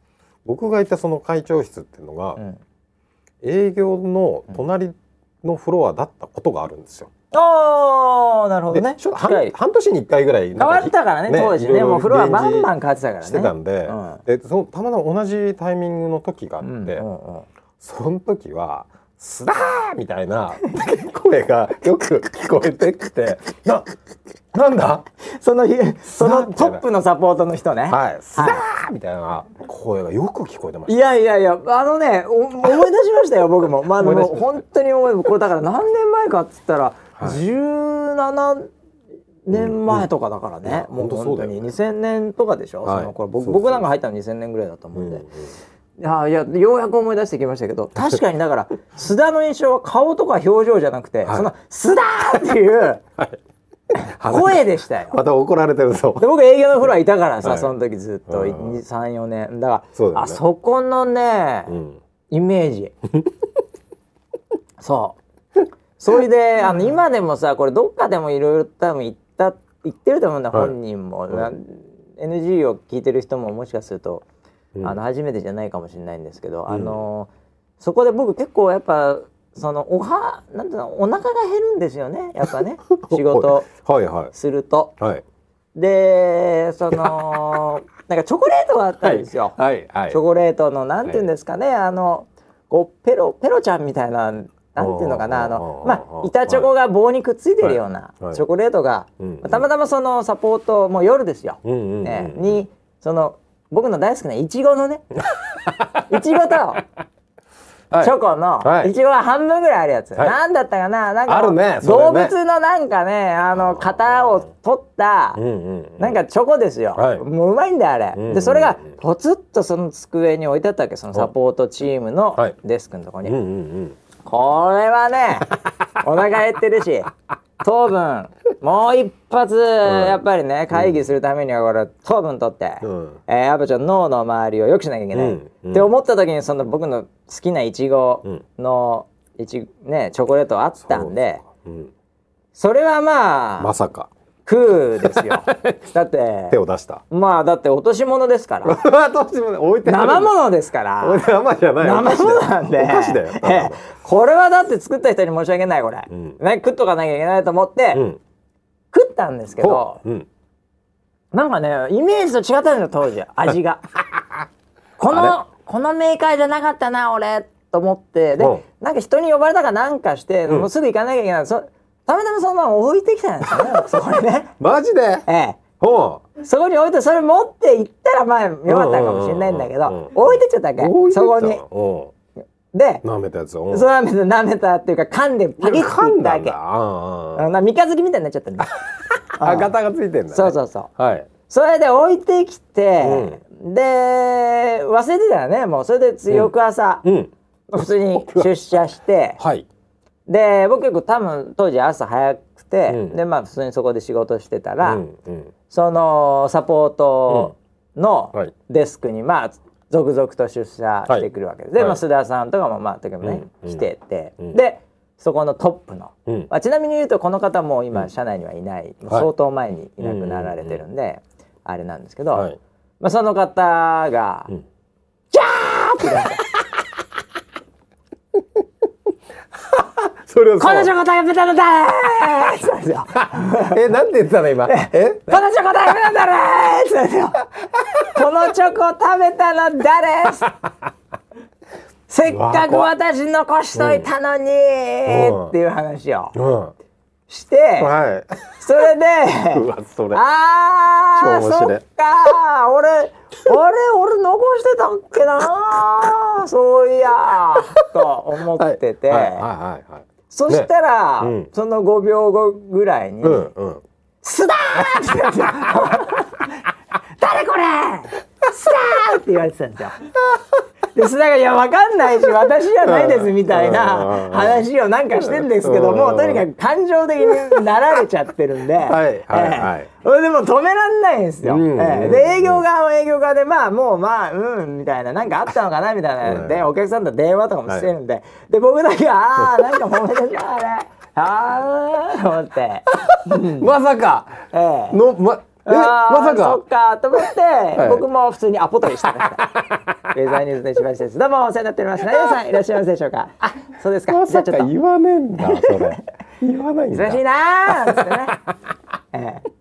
ー僕がいたその会長室っていうのが、うん、営業の隣のフロアだったことがあるんですよ。ああなるほどね。半半年に1回ぐらい変わったからね当時ね。もうフロアバンバン変わってたからね。してたんで,、うん。でそのたまたま同じタイミングの時があって、うんうんうん。その時は「スラー!」みたいな声がよく聞こえてきて「ななんだ？その日そのトップのサポートの人ね、はい。スラー!」みたいな声がよく聞こえてましいやいやいやあのねお思い出しましたよ僕も。まあでも本当に思いこれだから何年前かっつったら、はい。17年前とかだからね、うん。もう本当に。2000年とかでしょ、はい。その頃。僕僕なんか入ったの2000年ぐらいだと思た。うんで、いやいやようやく思い出してきましたけど 確かにだから須田の印象は顔とか表情じゃなくて、はい。その「須田!」っていう 声でしたよ。また怒られてるぞ。で。僕営業のフロアいたからさ、はい。その時ずっとうん。34年だからそね。あそこのね、うん。イメージ。そう。それであの今でもさこれどっかでもいろいろ多分言った言ってると思うんだ、はい。本人も、はいな NG を聞いてる人ももしかすると、うんあの初めてじゃないかもしれないんですけど、あのそこで僕結構やっぱそのおはなんていうのお腹が減るんですよねやっぱね 仕事。はいはすると。いはい。でその なんかチョコレートがあったんですよ。はいはいチョコレートのなんていうんですかね、あのこうペロペロちゃんみたいななんていうのかなあのまあ板チョコが棒にくっついてるようなはい。はい。チョコレートが、うん。たまたまそのサポートもう夜ですよ、うんうんうん。ね、にその僕の大好きないちごのねいちごとはい。チョコのはい。いちごが半分ぐらいあるやつ、はい。なんだったかな？なんかねそれ動ね物のなんかねあの型を取った、うんうんうん。なんかチョコですよ、はい。もううまいんだよあれ、うんうんうん。でそれがポツッとその机に置いてあったわけ？そのサポートチームのはい。デスクのところに、うんうんうん。これはね お腹減ってるし糖分もう一発やっぱりね会議するためにはこれ糖分取って、うん。えーやっぱちょっと脳の周りを良くしなきゃいけない、うん。うん。って思った時にその僕の好きないちごのいちねチョコレートあったんでうん。それはまあ、まさか食うですよ。だって手を出した。まあだって落とし物ですから。私もね置いて生物ですから。生じゃない。生物なんで。お菓子だよ。これはだって作った人に申し訳ないこれ、うん。ね、食っとかなきゃいけないと思って、うん。食ったんですけどなんかねイメージと違ったんですよ当時。味が。こあのこのメーカーじゃなかったな俺と思って。で、うん。なんか人に呼ばれたかなんかして、うん。もうすぐ行かなきゃいけない。そたまたまそのまま置いてきたんですよね。そこにね。マジで？えほえそこに置いてそれ持って行ったらまあよかったかもしれないんだけうんうんうん。うんど置いてっちゃったわけ。そこに。うん。で舐めたやつ。をそれ舐めて舐めたっていうか噛んでパキッて噛んいったわけ。ああな三日月みたいになっちゃったんだ。ああ型がついてんだね。そうそうそう。はい。それで置いてきて、で忘れてたよねもう。それで翌朝、うん。普通に出社してはいで僕結構多分当時朝早くて、うん。でまあ普通にそこで仕事してたら、うんうん。そのサポートのデスクにまあ続々と出社してくるわけです、で、はい。まあ、須田さんとかもまあ時もね、うん来てて、うん。でそこのトップの、うん。まあ、ちなみに言うとこの方も今社内にはいない、もうはい。相当前にいなくなられてるんで、あれなんですけど、はい。まあ、その方が「うん。キャー!」って言って それをこのチョコ食べたの誰?」って言ったんです。よ。えなんて言ってたの今？えこのチョコ食べたの誰って言ったんです。よ。このチョコ食べたの誰 せっかく私残しといたのに、うんっ。ていう話をうん。して、はそれで それ。あー超面白い。そっか俺あれ俺残してたっけなそういやと思ってて、はい。はい。はい。はい。そしたら、ねうんその5秒後ぐらいに「うんうん。スダー!」って言われて誰これスダー!」って言われてたんですよ。で須田が「いやわかんないし私じゃないです」みたいな話をなんかしてんですけどもうんとにかく感情的になられちゃってるんで、はいはいはいええ。それでも止めらんないんですよ。で営業側は営業側でまあもうまあうんみたいななんかあったのかなみたいな。うん。でお客さんと電話とかもしてるんで、で僕だけああなんか揉めてしまうねああと思って、まさかええ。のまえまさそっかかと思って、い僕も普通にアポ取りしてました。ウェザーニューズの石橋です。どうもお世話になっております。皆さんいらっしゃいますでしょうか？あ、そうですか。まさかじゃあちょっと言わねえんだそれ。言わないんだ。忙しいなーなんつってね。ええ。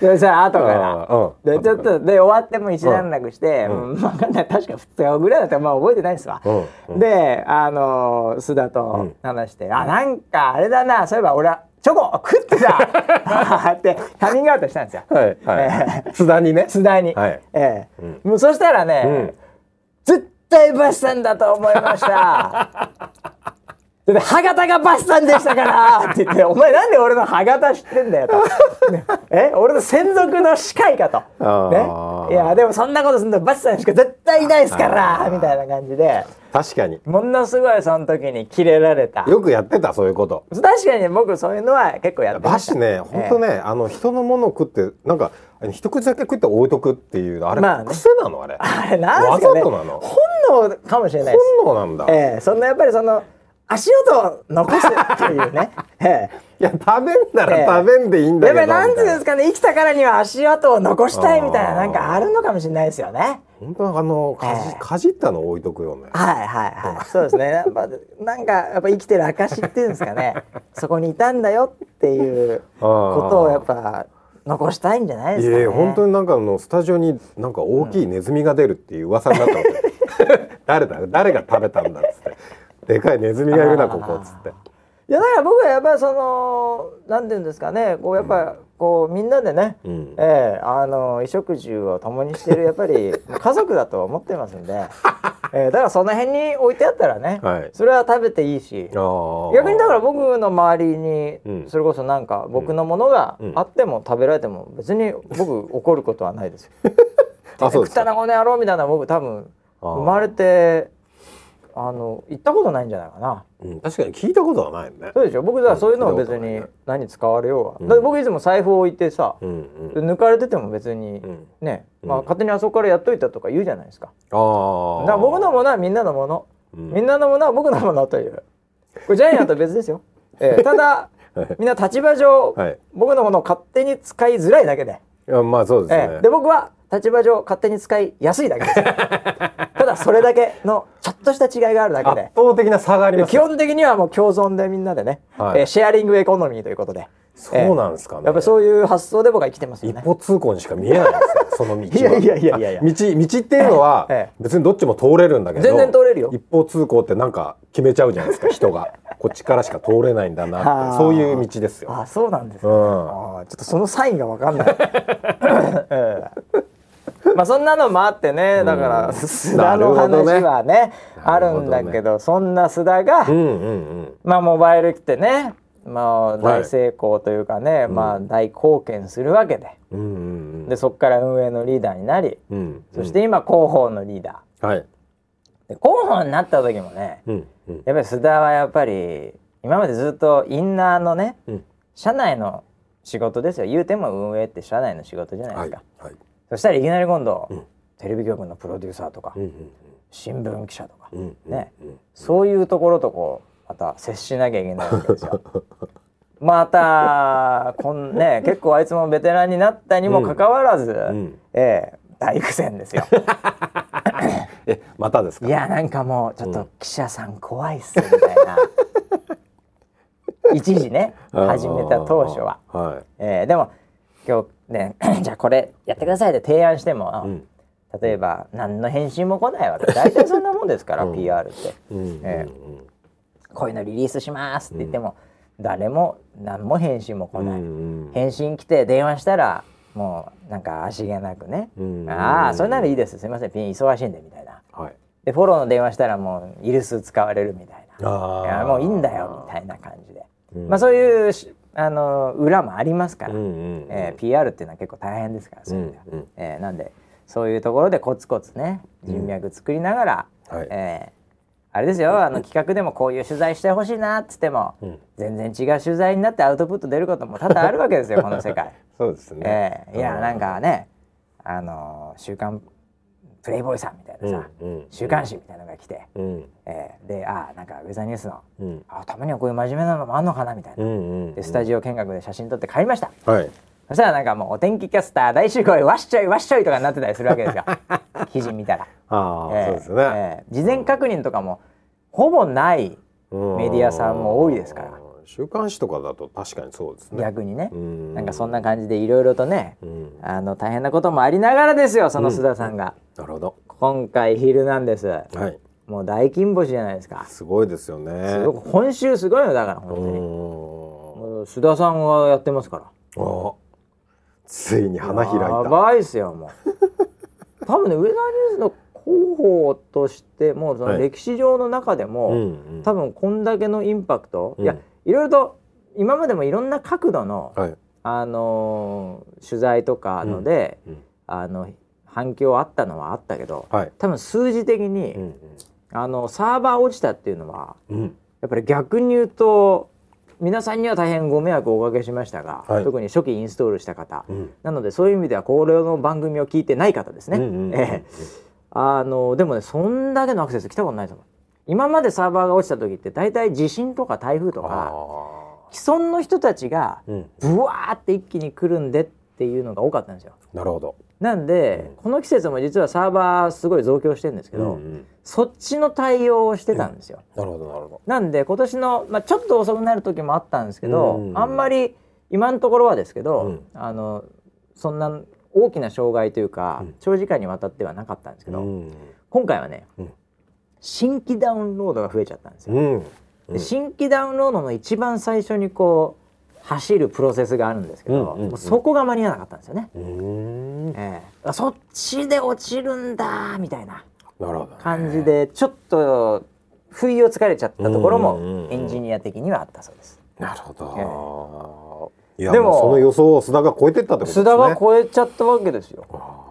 でさ後から。うんでちょっとで終わっても一段落して、ううんん、分かんない確か2日ぐらいだったらまあ覚えてないですわ。であの須田と話して、あなんかあれだなそういえば俺はチョコ食ってた。ってカミングアウトしたんですよ。はいはい。津田にね。須田に。はい。ええ。もうそしたらね、絶対バスさんだと思いました。で歯型がバスさんでしたからって言って「お前なんで俺の歯型知ってんだよ」と「ね。え俺の専属の司会か」と。あ「ね。ーいやでもそんなことすんのバスさんしか絶対いないですから」みたいな感じで確かに。ものすごいその時にキレられたよくやってたそういうこと。確かに僕そういうのは結構やってましたバシね、本当ね、あの人のものを食ってなんか一口だけ食って置いとくっていうのあれ、まあね癖なのあれ。あれなんですかねわざとなの本能かもしれない本能なんだ。ええそんなやっぱりその足音を残すっていうね、えいや食べんなええら食べんでいいんえ、だけど。やっぱりなんていうんですか。かね生きたからには足跡を残したいみたいななんかあるのかもしれないですよね。本当あのかじ,、ええ。かじったの置いとくよね。はいはいはい。そうですね。やっぱなんかやっぱ生きてる証っていうんですかね。そこにいたんだよっていうことをやっぱ残したいんじゃないですかね。いや本当になんかあのスタジオになんか大きいネズミが出るっていう噂になったの、誰だ？誰が食べたんだっつって。でかいネズミがいるなここっつって。いやだから僕はやっぱりそのなんていうんですかね。こうやっぱこうみんなでね、うん。ええあの衣食住を共にしているやっぱり 家族だと思ってますんで、ええだからその辺に置いてあったらね、はい。それは食べていいし逆にだから僕の周りにうん。それこそなんか僕のものがうん。あっても食べられても別に僕怒ることはないですよ。あそうですか。食ったなこの野郎みたいな僕多分生まれてあの行ったことないんじゃないかな。うん、確かに聞いたことはないよね。そうでしょ？僕だそういうのは別に何使われようが、だって僕いつも財布を置いてさ、うんうん。抜かれてても別に、ん。ね、うん。まあ、勝手にあそこからやっといたとか言うじゃないですか。ああだ僕のものはみんなのもの、うん。みんなのものは僕のものという。これジャイアンとは別ですよ、ええただみんな立場上、はい。僕のものを勝手に使いづらいだけで、いやまあそうですね。ええで僕は立場上勝手に使いやすいだけです だそれだけのちょっとした違いがあるだけ圧で倒的な差があります。基本的にはもう共存でみんなでね、はい。えーシェアリングエコノミーということで。そうなんですかね。やっぱりそういう発想で僕は生きてますよね。一歩通行にしか見えないんですよ その道は。いやいやいやいやいや。あ道道っていうのはええ別にどっちも通れるんだけど全然通れるよ。一方通行ってなんか決めちゃうじゃないですか人が。こっちからしか通れないんだなそういう道ですよ。あそうなんですか、うん。ちょっとそのサインが分かんない、ええ まあそんなのもあってねだから須田の話はねあるんだけどそんな須田が、うんうんうん。まあモバイル来てねまあ大成功というかね、まあ大貢献するわけで。うんうんでそこから運営のリーダーになりうん。うんそして今広報のリーダはい。ーで広報になった時もねうんうん。やっぱり須田はやっぱり今までずっとインナーのねうん。社内の仕事ですよ。言うても運営って社内の仕事じゃないではい。すか、はいそしたらいきなり今度、うん。テレビ局のプロデューサーとか、うんうん新聞記者とか、うんうんねうん。そういうところとこうまた接しなきゃいけないわけですよ。またこんね 結構あいつもベテランになったにもかかわらず、ん。ええ大苦戦ですよ。え またですか？いやなんかもうちょっと記者さん怖いっすみたいな。一時ね始めた当初は。はえーでも今日ね じゃあこれやってくださいって提案しても、いうん。例えば何の返信も来ないわけ。大体そんなもんですから、うん。PR って、うん。うん。えこういうのリリースしますって言っても、誰も何も返信も来うんない、うん返信来て電話したらもうなんか足げなくね、うん。ああそれならいいです。すいません。ピン忙しいんでみたいな。はい。でフォローの電話したらもうイルス使われるみたいな。いやもういいんだよみたいな感じで、うん。まあそういうしあの裏もありますから、うんうんえー PR っていうのは結構大変ですからそういうんうんえーなんでそういうところでコツコツね人脈作りながら、はい。えーあれですよあの企画でもこういう取材してほしいなっつっても、うん。全然違う取材になってアウトプット出ることも多々あるわけですよこの世界。そうですね。えーいやなんかねあの週刊プレイボーイさんみたいなさ、週刊誌みたいなのが来て、うん。えーであーなんかウェザーニュースのうん。あたまにはこういう真面目なのもあんのかなみたいな、でスタジオ見学で写真撮って帰りました。はい。そしたらなんかもうお天気キャスター大集合わっしょいわっしょいとかになってたりするわけですよ。記事見たら、ああええそうですよね。ええ事前確認とかもほぼないメディアさんも多いですから。うん週刊誌とかだと確かにそうですね。逆にね。うん。なんかそんな感じでいろいろとねうん。あの大変なこともありながらですよその須田さんが、なるほど。今回「ヒルナンデス」はい。もう大金星じゃないですか。すごいですよね。すごく今週すごいよだから本当に。うん。もう須田さんがやってますから。あついに花開いやたばいっすよもう。多分ねウェザーニュースの広報としてもそのはい。歴史上の中でも、うんうん。多分こんだけのインパクト、うん。いやいろいろと今までもいろんな角度の、はい。あのー取材とかので、うんあの反響あったのはあったけどはい。多分数字的に、うんあのサーバー落ちたっていうのはうん。うんやっぱり逆に言うと皆さんには大変ご迷惑をおかけしましたが、はい。特に初期インストールした方、うん。なのでそういう意味ではこれの番組を聞いてない方ですね。あのでもねそんだけのアクセス来たことないと思う。今までサーバーが落ちた時って大体地震とか台風とあかー。既存の人たちがうん。ブワーって一気に来るんでっていうのが多かったんですよ。なるほど。なんで、この季節も実はサーバーすごい増強してるんですけど、うんうん。そっちの対応をしてたんですよ。なるほどなるほなんで今年の、まあ、ちょっと遅くなる時もあったんですけど、うんあんまり今のところはですけど、うん。あのそんな大きな障害というか、うん。長時間にわたってはなかったんですけど、どうん。今回はね、うん新規ダウンロードが増えちゃったんですよ。うん。で新規ダウンロードの一番最初にこう走るプロセスがあるんですけど、うんうんそこが間に合わなかったんですよね。うーん。ええ。そっちで落ちるんだみたいな感じでちょっと不意をつかれちゃったところうんうんうんうん。もエンジニア的にはあったそうです。なるほど。いやでもその予想を須田が超えてったってことですね。須田が超えちゃったわけですよ。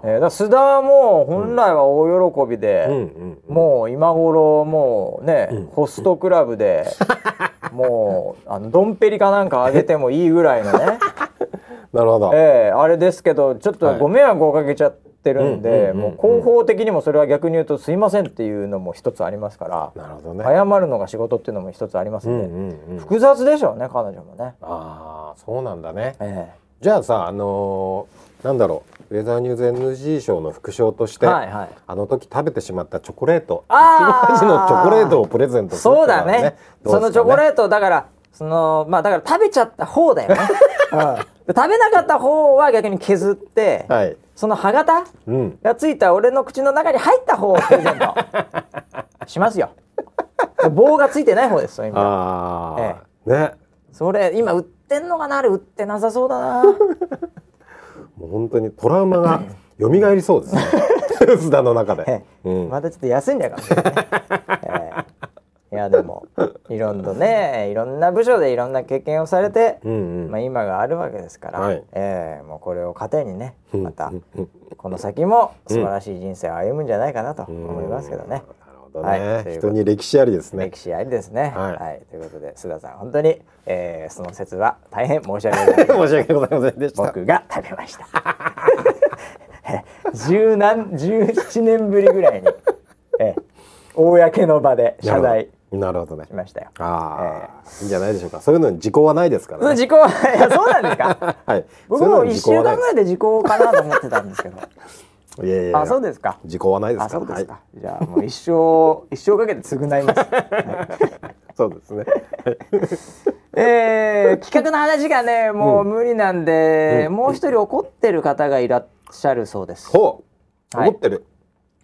えーだ須田はもう本来は大喜びで、うん。うんうんもう今頃もうね、うん。ホストクラブで もうあのドンペリかなんかあげてもいいぐらいのね、なるほど。えーあれですけどちょっとはい。ご迷惑をかけちゃっってるんでもう広報的にもそれは逆に言うとすいませんっていうのも一つありますからなるほどね。謝るのが仕事っていうのも一つありますうんんで、うんうん。複雑でしょうね彼女もね。ああそうなんだね。えじゃあさあのーなんだろう。ウェザーニューズ NG 賞の副賞として、はいはい。あの時食べてしまったチョコレート。あちご味のチョコレートをプレゼントするそうだね。そのチョコレートだからそのまあだから食べちゃった方だよね、うん、で食べなかった方は逆に削って、はい。その歯型うん。がついた俺の口の中に入った方をプレゼントしますよ。棒がついてない方ですそういう意味では。ああ、えね。それ今売ってんのかなあれ売ってなさそうだな。もう本当にトラウマが蘇りそうですね。の中で、うん。またちょっと休んじゃうかもしれない、ね。ええいやでもいろんなねいろんな部署でいろんな経験をされて、うんうん。まあ、今があるわけですから、はい。ええもうこれを糧にねうんまたうん。うんこの先も素晴らしい人生を歩むんじゃないかなと思いますけどね。なるほどね、はい人に歴史ありですね。歴史ありですね。は、はい。いということで須田さん本当に、えー、その説は大変申し訳ございません。申し訳ございませんでした。僕が食べました。十何十七年ぶりぐらいに、えー、公の場で謝罪なるほどね。しましたよ。ああ、いいんじゃないでしょうか。そういうのに時効はないですからね。時効はい。やそうなんですか？はい。僕も一週間ぐらいでで時効かなと思ってたんですけど。いやいやあそうですか。時効はないですあから。そうですか。はじゃあもう一生一生かけて償います。はいい、そうですね。えー、企画の話がねもう無理なんで、もう一人怒ってる方がいらっしゃるそうです。ほう。はい。思ってる、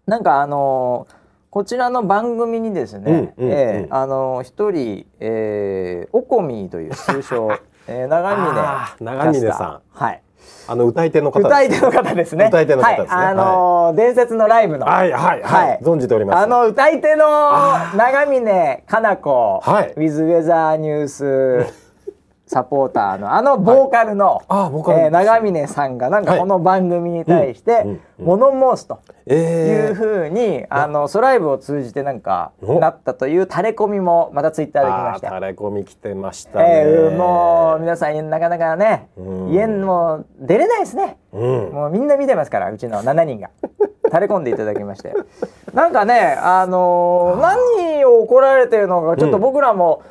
なんかあのーこちらの番組にですね、うんうんえあのー一人、えー、おこみという通称、えー、長峰長峰さん。はい。あの歌い手の方です歌い手の方ですね。歌い手の方ですね。はい、あのー伝説のライブの。はいはいはい、存じております。あの歌い手の長峰かな子、はい。ウィズウェザーニュースサポーターのあのボーカルの、あーボーカル。えー長峰さんがなんかはい。この番組に対してうんうん。うん物申すと。いうえふうに、あのソライブを通じてなんかお。なったという垂れ込みもまたツイッターで来ました。よ。あー垂れ込み来てましたね、えーもう皆さんなかなかねうん。家も出れないですね。うん。もうみんな見てますからうちの7人が。垂れ込んでいただきまして。なんかねあのー何を怒られてるのかちょっと僕らも、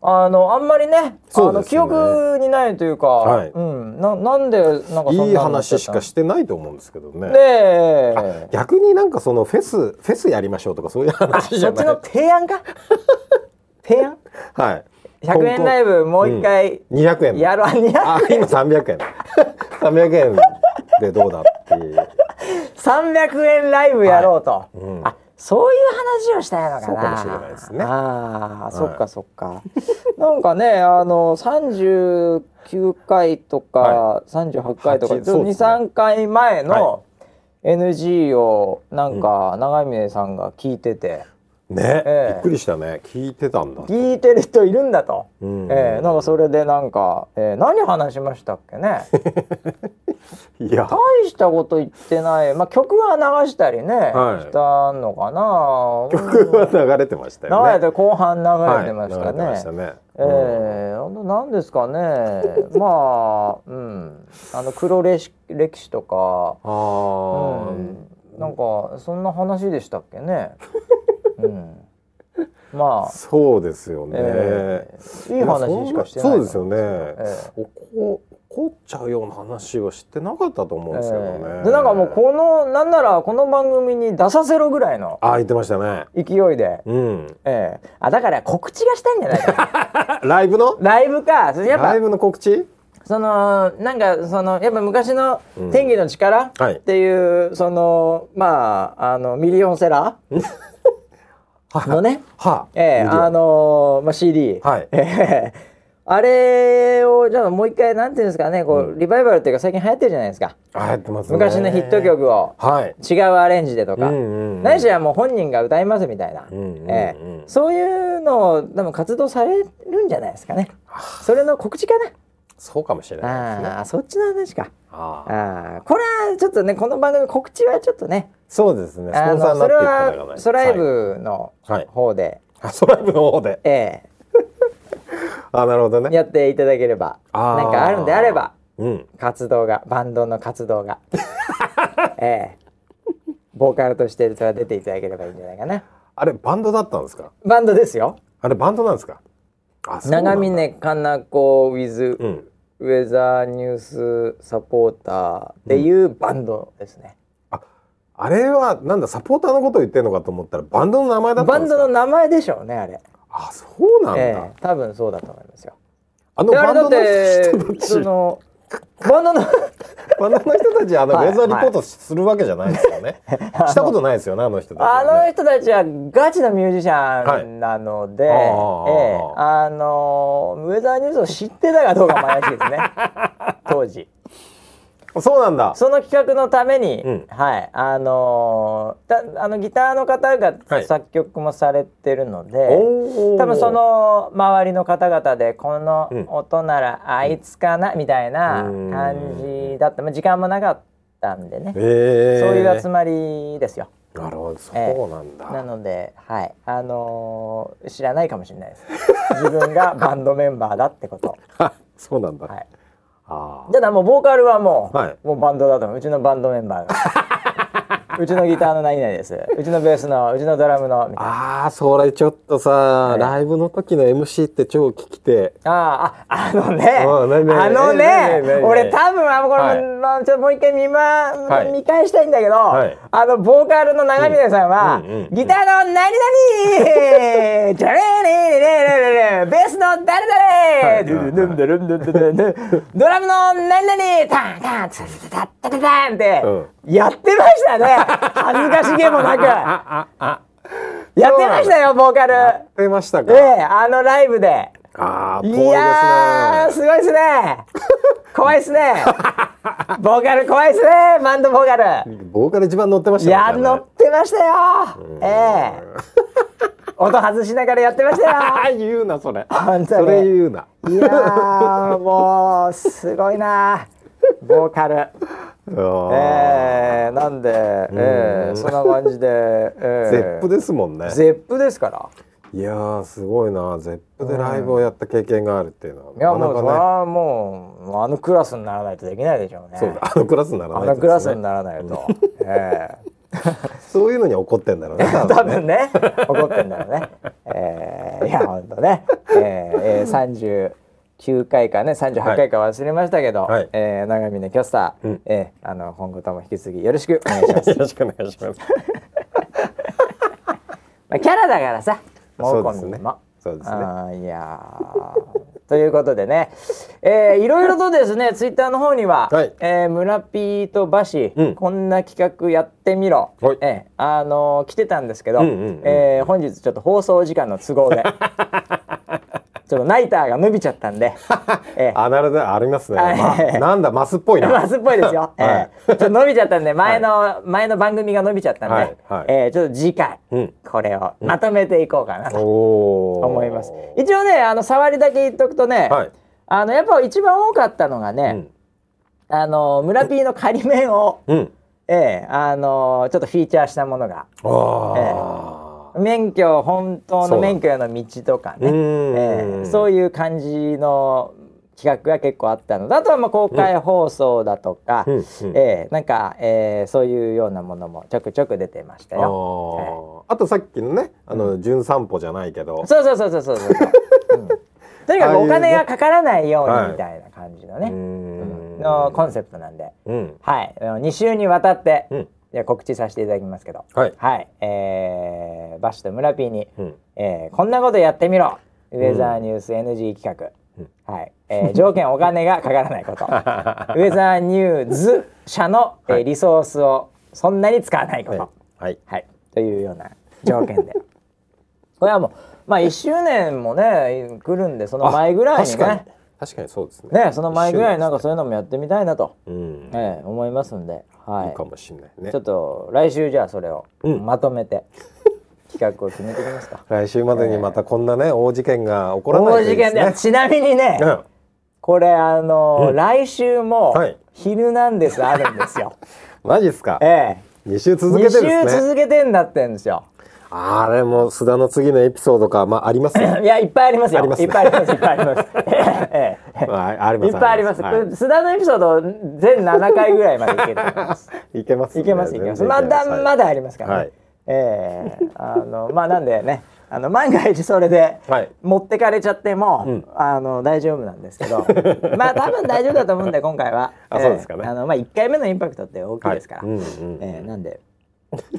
あのあんまりねあの記憶にないというか、はい。うん、ななんでなんかいい話しかしてないと思うんですけどね。で逆になんかそのフェスフェスやりましょうとかそういうあ話じゃない。そっちの提案か？提案？はい。100円ライブもう一回200円。やろう、200あ今300円。300 円でどうだっていう。300円ライブやろうと、うん。あそういう話をしたいのかな。そうかもしれないですね。ああ、はい。そっかそっか。なんかねあの39回とか、は38回とか八そうですね。23回前のは NG をなんか長峰さんが聞いてて、ね、ええ。びっくりしたね。聞いてたんだ聞いてる人いるんだと。うえなんかそれでなんか、えー何話しましたっけね いや。大したこと言ってない、まあ、曲は流したりね、はい。したのかな。曲は流れてましたよね。流れて後半流れてましたね。ましたね。ええあと何ですかね。まあうん。あの黒歴史歴史とか。ああ、うん。なんかそんな話でしたっけね。うん、まあ。そうですよね、ええいい話しかしてないそうですよね、えおこ怒っちゃうような話をしてなかったと思うんですけどね、ええ。でなんかもうこのなんならこの番組に出させろぐらいのあ言ってましたね。勢いで、うん。ええ。あだから告知がしたいんじゃないかな。ライブの？ライブか。それやっぱライブの告知？そのなんかそのやっぱ昔の「天気の力」はい。っていう、そのまああのミリオンセラー のね、は。ええミリオン。あのまあ、CD、はい。ええあれをじゃあもう一回なんていうんですかねこう、リバイバルっていうか最近流行ってるじゃないですか。あやってますね。昔のヒット曲をはい。違うアレンジでとか、うんうんうん。ないしはもう本人が歌いますみたいな、うんうんうんええ。そういうのを多分活動されるんじゃないですかね。それの告知かな。そうかもしれないですね。ああそっちの話か。ああこれはちょっとねこの番組告知はちょっとねそうですね。スポあンサーになっていのそれはソライブのはい。方で、あソライブの方で。えあなるほどえね。やっていただければなんかあるんであればうん。活動がバンドの活動が。ええ。ボーカルとしてそれは出ていただければいいんじゃないかな。あれバンドだったんですか？バンドですよ。あれバンドなんですか？長峰かな子 with うん。ウェザーニュースサポーターっていうバンドですね、あれはなんだサポーターのことを言ってるのかと思ったらバンドの名前だったバンんですか？ドの名前でしょうねあれあそうなんだ、ええ多分そうだと思いますよ。あのバンドのて人たち。そのバンドの バンドの人たちあの、はいウェザーリポートするわけじゃないですよね、したことないですよねあの人たちはあね、の人たちはガチなミュージシャンなので、はいええあのウェザーニュースを知ってたかどうかも怪しいですね。当時そうなんだ。その企画のために、うん。はいあのたあのギターの方がはい。作曲もされてるので、おー。多分その周りの方々でこのうん。音ならあいつかな、みたいなうん。感じだった、まあ、時間もなかったんでね、えそういう集ままりですよ。なるほど。そうええなんだ、なので、はい、あのー知らないかもしれないです。自分がバンドメンバーだってこと。そうなんだ、はい。ああただもうボーカルはもう、はいもうバンドだと思う。うちのバンドメンバーが。うちのギターの何々です。うちのベースの、うちのドラムのみたいな。あーそれちょっとさ、ええライブの時の MC って超聞きてああ、ああのね、あのね俺多分あこれ、はい。まあちょっともう一回見ま、はい。見返したいんだけど、はい。あのボーカルの長峰さんは、ギターの何々、ジャレーレレレレレベースの誰々、ドラムの何々、タンタンツタタタタタンってやってましたね。恥ずかしげもなく。やってましたよボーカル。やってましたか、ええあのライブで。いああ遠いやーすごいですね。怖いですね。ボーカル怖いですね。バンドボーカル。ボーカル一番乗ってましいやたね。乗ってましたよ。ええ。音外しながらやってましたよ。ああ言うなそれ。本当に。それ言うな。いやーもうすごいな。ボーカルええなんで、ええそんな感じで、ええゼップですもんね。ゼップですから。いやーすごいな。ゼップでライブをやった経験があるっていうのは、いやもうそれはもうもうあのクラスにならないとできないでしょうね。そうだあのクラスにならないとあのクラスにねならないと、え そういうのに怒ってんだろうねえ多 多分ね。分ね。怒ってんだろうね、ええいや本当ね、えええー、39回かね38回か忘れましたけど、はい。えー長峰キャスター、うん。えーあの今後とも引き続きよろしくお願いします。よろしくお願いします。まあキャラだからさモーコそうですね。ミも。そうですね。あーいやー。ということでね、えーいろいろとですねツイッターの方には、はい。えー村ピーとバシ、うん。こんな企画やってみろ、はい。えーあのー来てたんですけど、うんうんうん。えー本日ちょっと放送時間の都合で ちょっとナイターが伸びちゃったんで、えーあなるほど。ありますね、はい。まなんだマスっぽいな。マスっぽいですよ。は いええ。ちょっと伸びちゃったんで、前の、前の番組が伸びちゃったんで、はいはい。ええちょっと次回、うん。これをまとめていこうかなと思います。一応ね、あの触りだけ言っとくとね、はい。あのやっぱ一番多かったのがね、あの村 P の仮面を、うん、うん、ええあのちょっとフィーチャーしたものが。あー、免許本当の免許への道とかね。うーんえ。えそういう感じの企画が結構あったのであとはまあ公開放送だとか、うんうん。ええなんか、ええそういうようなものもちょくちょく出てましたあよ。ーあとさっきのねあの、純散歩じゃないけど。そうそうそうそうそうそう、うん。とにかくお金がかからないようはいにみたいな感じのね、うーうん。んのコンセプトなんで、うん。はい、2週にわたって、うんじゃあ告知させていただきますけど、はい。はい、えーバッシュと村 P に、うん。えーこんなことやってみろ。ウェザーニュース NG 企画、うん。はい、えー条件お金がかからないこと。ウェザーニューズ社の、えーはい。リソースをそんなに使わないこと、ははい。いはい。というような条件で。これはもうまあ1周年もね来るんでその前ぐらいにね確かにそうですね。ねその前ぐらいになんかそういうのもやってみたいなと、うん、ええ思いますんで、はい。いいかもしれないね。ちょっと来週じゃあそれをうん。まとめて企画を決めていきますか。来週までにまたこんなね大事件が起こらないね。事件でちなみにね、うん。これあの、うん。来週もはい「ヒルナンデス」あるんですよ。マジっすか？ええ。二週続2けてですね。週続けてんだってんですよ。あれも須田の次のエピソードかまあありますよ いやいっぱいありますよ。ありますねいっぱいありますいっぱいあります。えええあありますいっぱいあります。はい須田のエピソード全7回ぐらいまでいけるいます。いけますねいけますいけます。まだはいまだありますからね。はいええあのまあなんでね、あの万が一それではい持ってかれちゃっても、うんあの大丈夫なんですけど、まあ多分大丈夫だと思うんで今回は。あそうですかねあのまあ一回目のインパクトって大きいですから。はいうんうんええなんで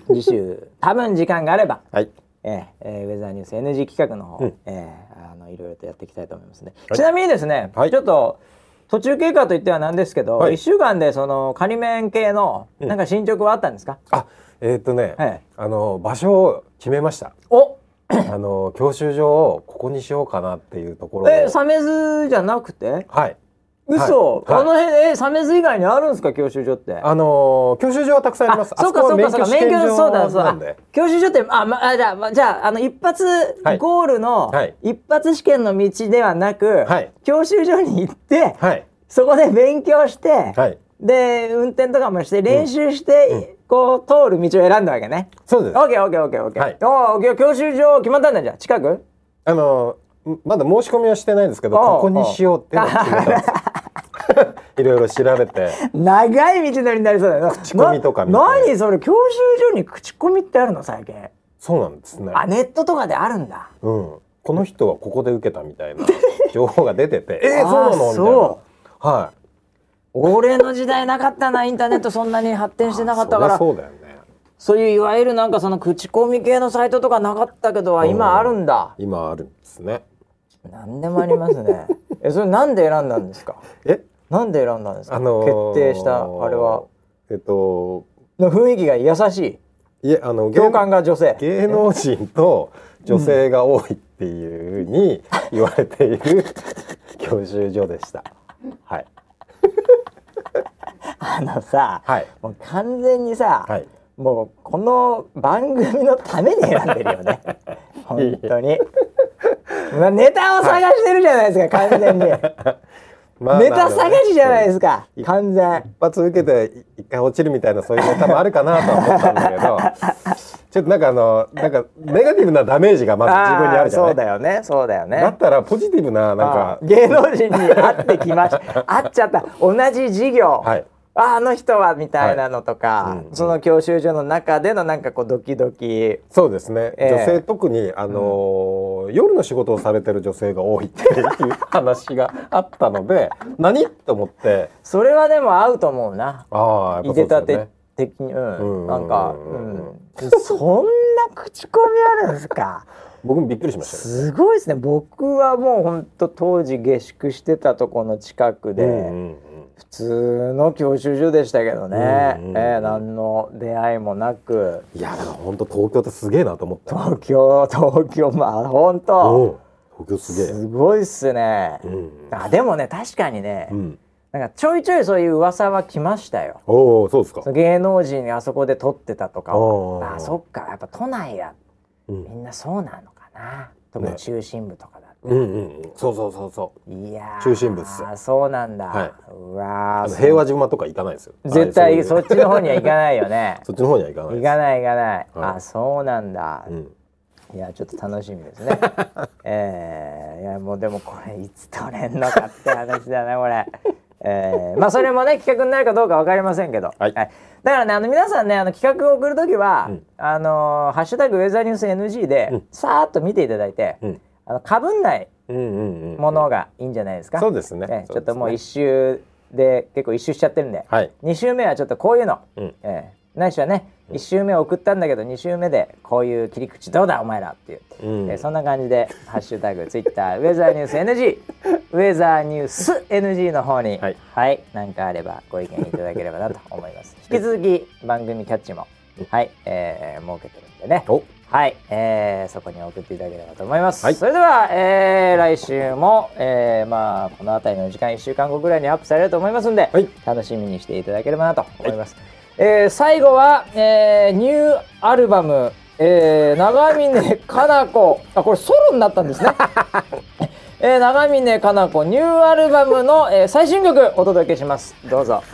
次週多分時間があれば。はい。えーえーウェザーニュース NG 企画の方、うん。えーあのいろいろとやっていきたいと思いますね、はい。ちなみにですね、はい。ちょっと途中経過といってはなんですけど、はい。1週間でその仮面系のうん。なんか進捗はあったんですか、あえーっとね、はいあの場所を決めました。お！あの教習所をここにしようかなっていうところを。えサメズじゃなくて？はい嘘、はい。あの辺えサメズ以外にあるんですか？教習所って。あの教習所はたくさんあります。そうかそうかそうか。免許そうだそうだ。なんで。教習所ってあ、まあじゃあ、まあ、じゃああの一発はい。ゴールの、はい。一発試験の道ではなく、はい。教習所に行ってはい。そこで勉強して、はい。で運転とかもして練習して、こう通る道を選んだわけね。そうです。オッケーオッケーオッケーオッケー。はい。おお教習所決まったんだじゃあ。近く？あのまだ申し込みはしてないんですけどここにしようっていうのを決めたんですよ いろいろ調べて長い道のりになりそうだよな。口コミとか見何それ教習所に口コミってあるの最近？そうなんですねあネットとかであるんだ。うんこの人はここで受けたみたいな 情報が出ててえー、そうなの？みたいなそは俺の時代なかったなインターネットそんなに発展してなかったから そうだよねそういういわゆるなんかその口コミ系のサイトとかなかったけど今あるんだ。今あるんですね何でもありますね。えそれなんで選んだんですか？えなんで選んだんですか、あのー決定したあれは。えっとの雰囲気が優しい。えあのい共感が女性。芸能人と女性が多いっていうふうに言われている 教習所でした。はい。あのさ、はい。もう完全にさ、はい。もうこの番組のために選んでるよね。本当に。まあネタを探してるじゃないですか、完全にまネタ探しじゃないですか。完全。一発受けて一回落ちるみたいなそういうネタもあるかなとは思ったんだけど。ちょっとなんかあのなんかネガティブなダメージがまず自分にあるじゃない？そうだよね。そうだよね。だったらポジティブななんあか芸能人に会ってきました。会っちゃった。同じ授業、はいああの人はみたいなのとか、はい。うんその教習所の中でのなんかこうドキドキ。そうですね、ええ。女性特にあのー夜の仕事をされてる女性が多いっていう話があったので 何？と思って。それはでも合うと思うな。ああやっぱそうですよね。的に。うん、うん。なんか、ううん。ん、そんな口コミあるんですか？僕もびっくりしましたよ。すごいですね。僕はもう本当当時下宿してたとこの近くで、うんうん普通の教習所でしたけどね、うんうんうん。えー何の出会いもなく。いやだから本当東京ってすげえなと思った。東京東京まあ本うん当東京すげえ。すごいっすね、うん。あでもね確かにね、うん。なんかちょいちょいそういう噂は来ましたよ。おおそうですか。芸能人があそこで撮ってたとかおー。はあそっかやっぱ都内やうん。みんなそうなのかな。特に中心部とかだうんうんうん。そうそうそうそう。いやー。中心部っすよ。そうなんだ、はい。うわ平和島とか行かないですよ。絶対そっちの方には行かないよね。そっちの方には行かない行かない行かない、はい。あそうなんだ、うん。いやちょっと楽しみですね。えー、いやもうでもこれいつ撮れんのかって話だなこれ。えー、まあそれもね企画になるかどうかわかりませんけど、はい。だからねあの皆さんねあの企画を送るときは、うん。あのーハッシュタグウェザーニュース NG で、うん。さーっと見ていただいて、うんあのかぶんないものがいいんじゃないですか、そうですね。えーちょっともう一周で結構一周しちゃってるんで、はい。2週目はちょっとこういうの、うん。えーないしはね1週目送ったんだけど2週目でこういう切り口どうだお前らっていう、うん。えーそんな感じで「ハッシュタグ ツイッターウェザーニュース NG」ウェザーニュース NG の方に。はい。はい。何かあればご意見いただければなと思います。引き続き番組キャッチも。はい、えー設けてるんでね。おはい、えーそこに送っていただければと思います。はいそれでは、えー来週も、えーまあこの辺りの時間1週間後ぐらいにアップされると思いますんで、はい楽しみにしていただければなと思います。えー最後は、えーニューアルバム、えー長峰かな子あこれソロになったんですね。えー長峰かな子ニューアルバムの、えー最新曲お届けします。どうぞ。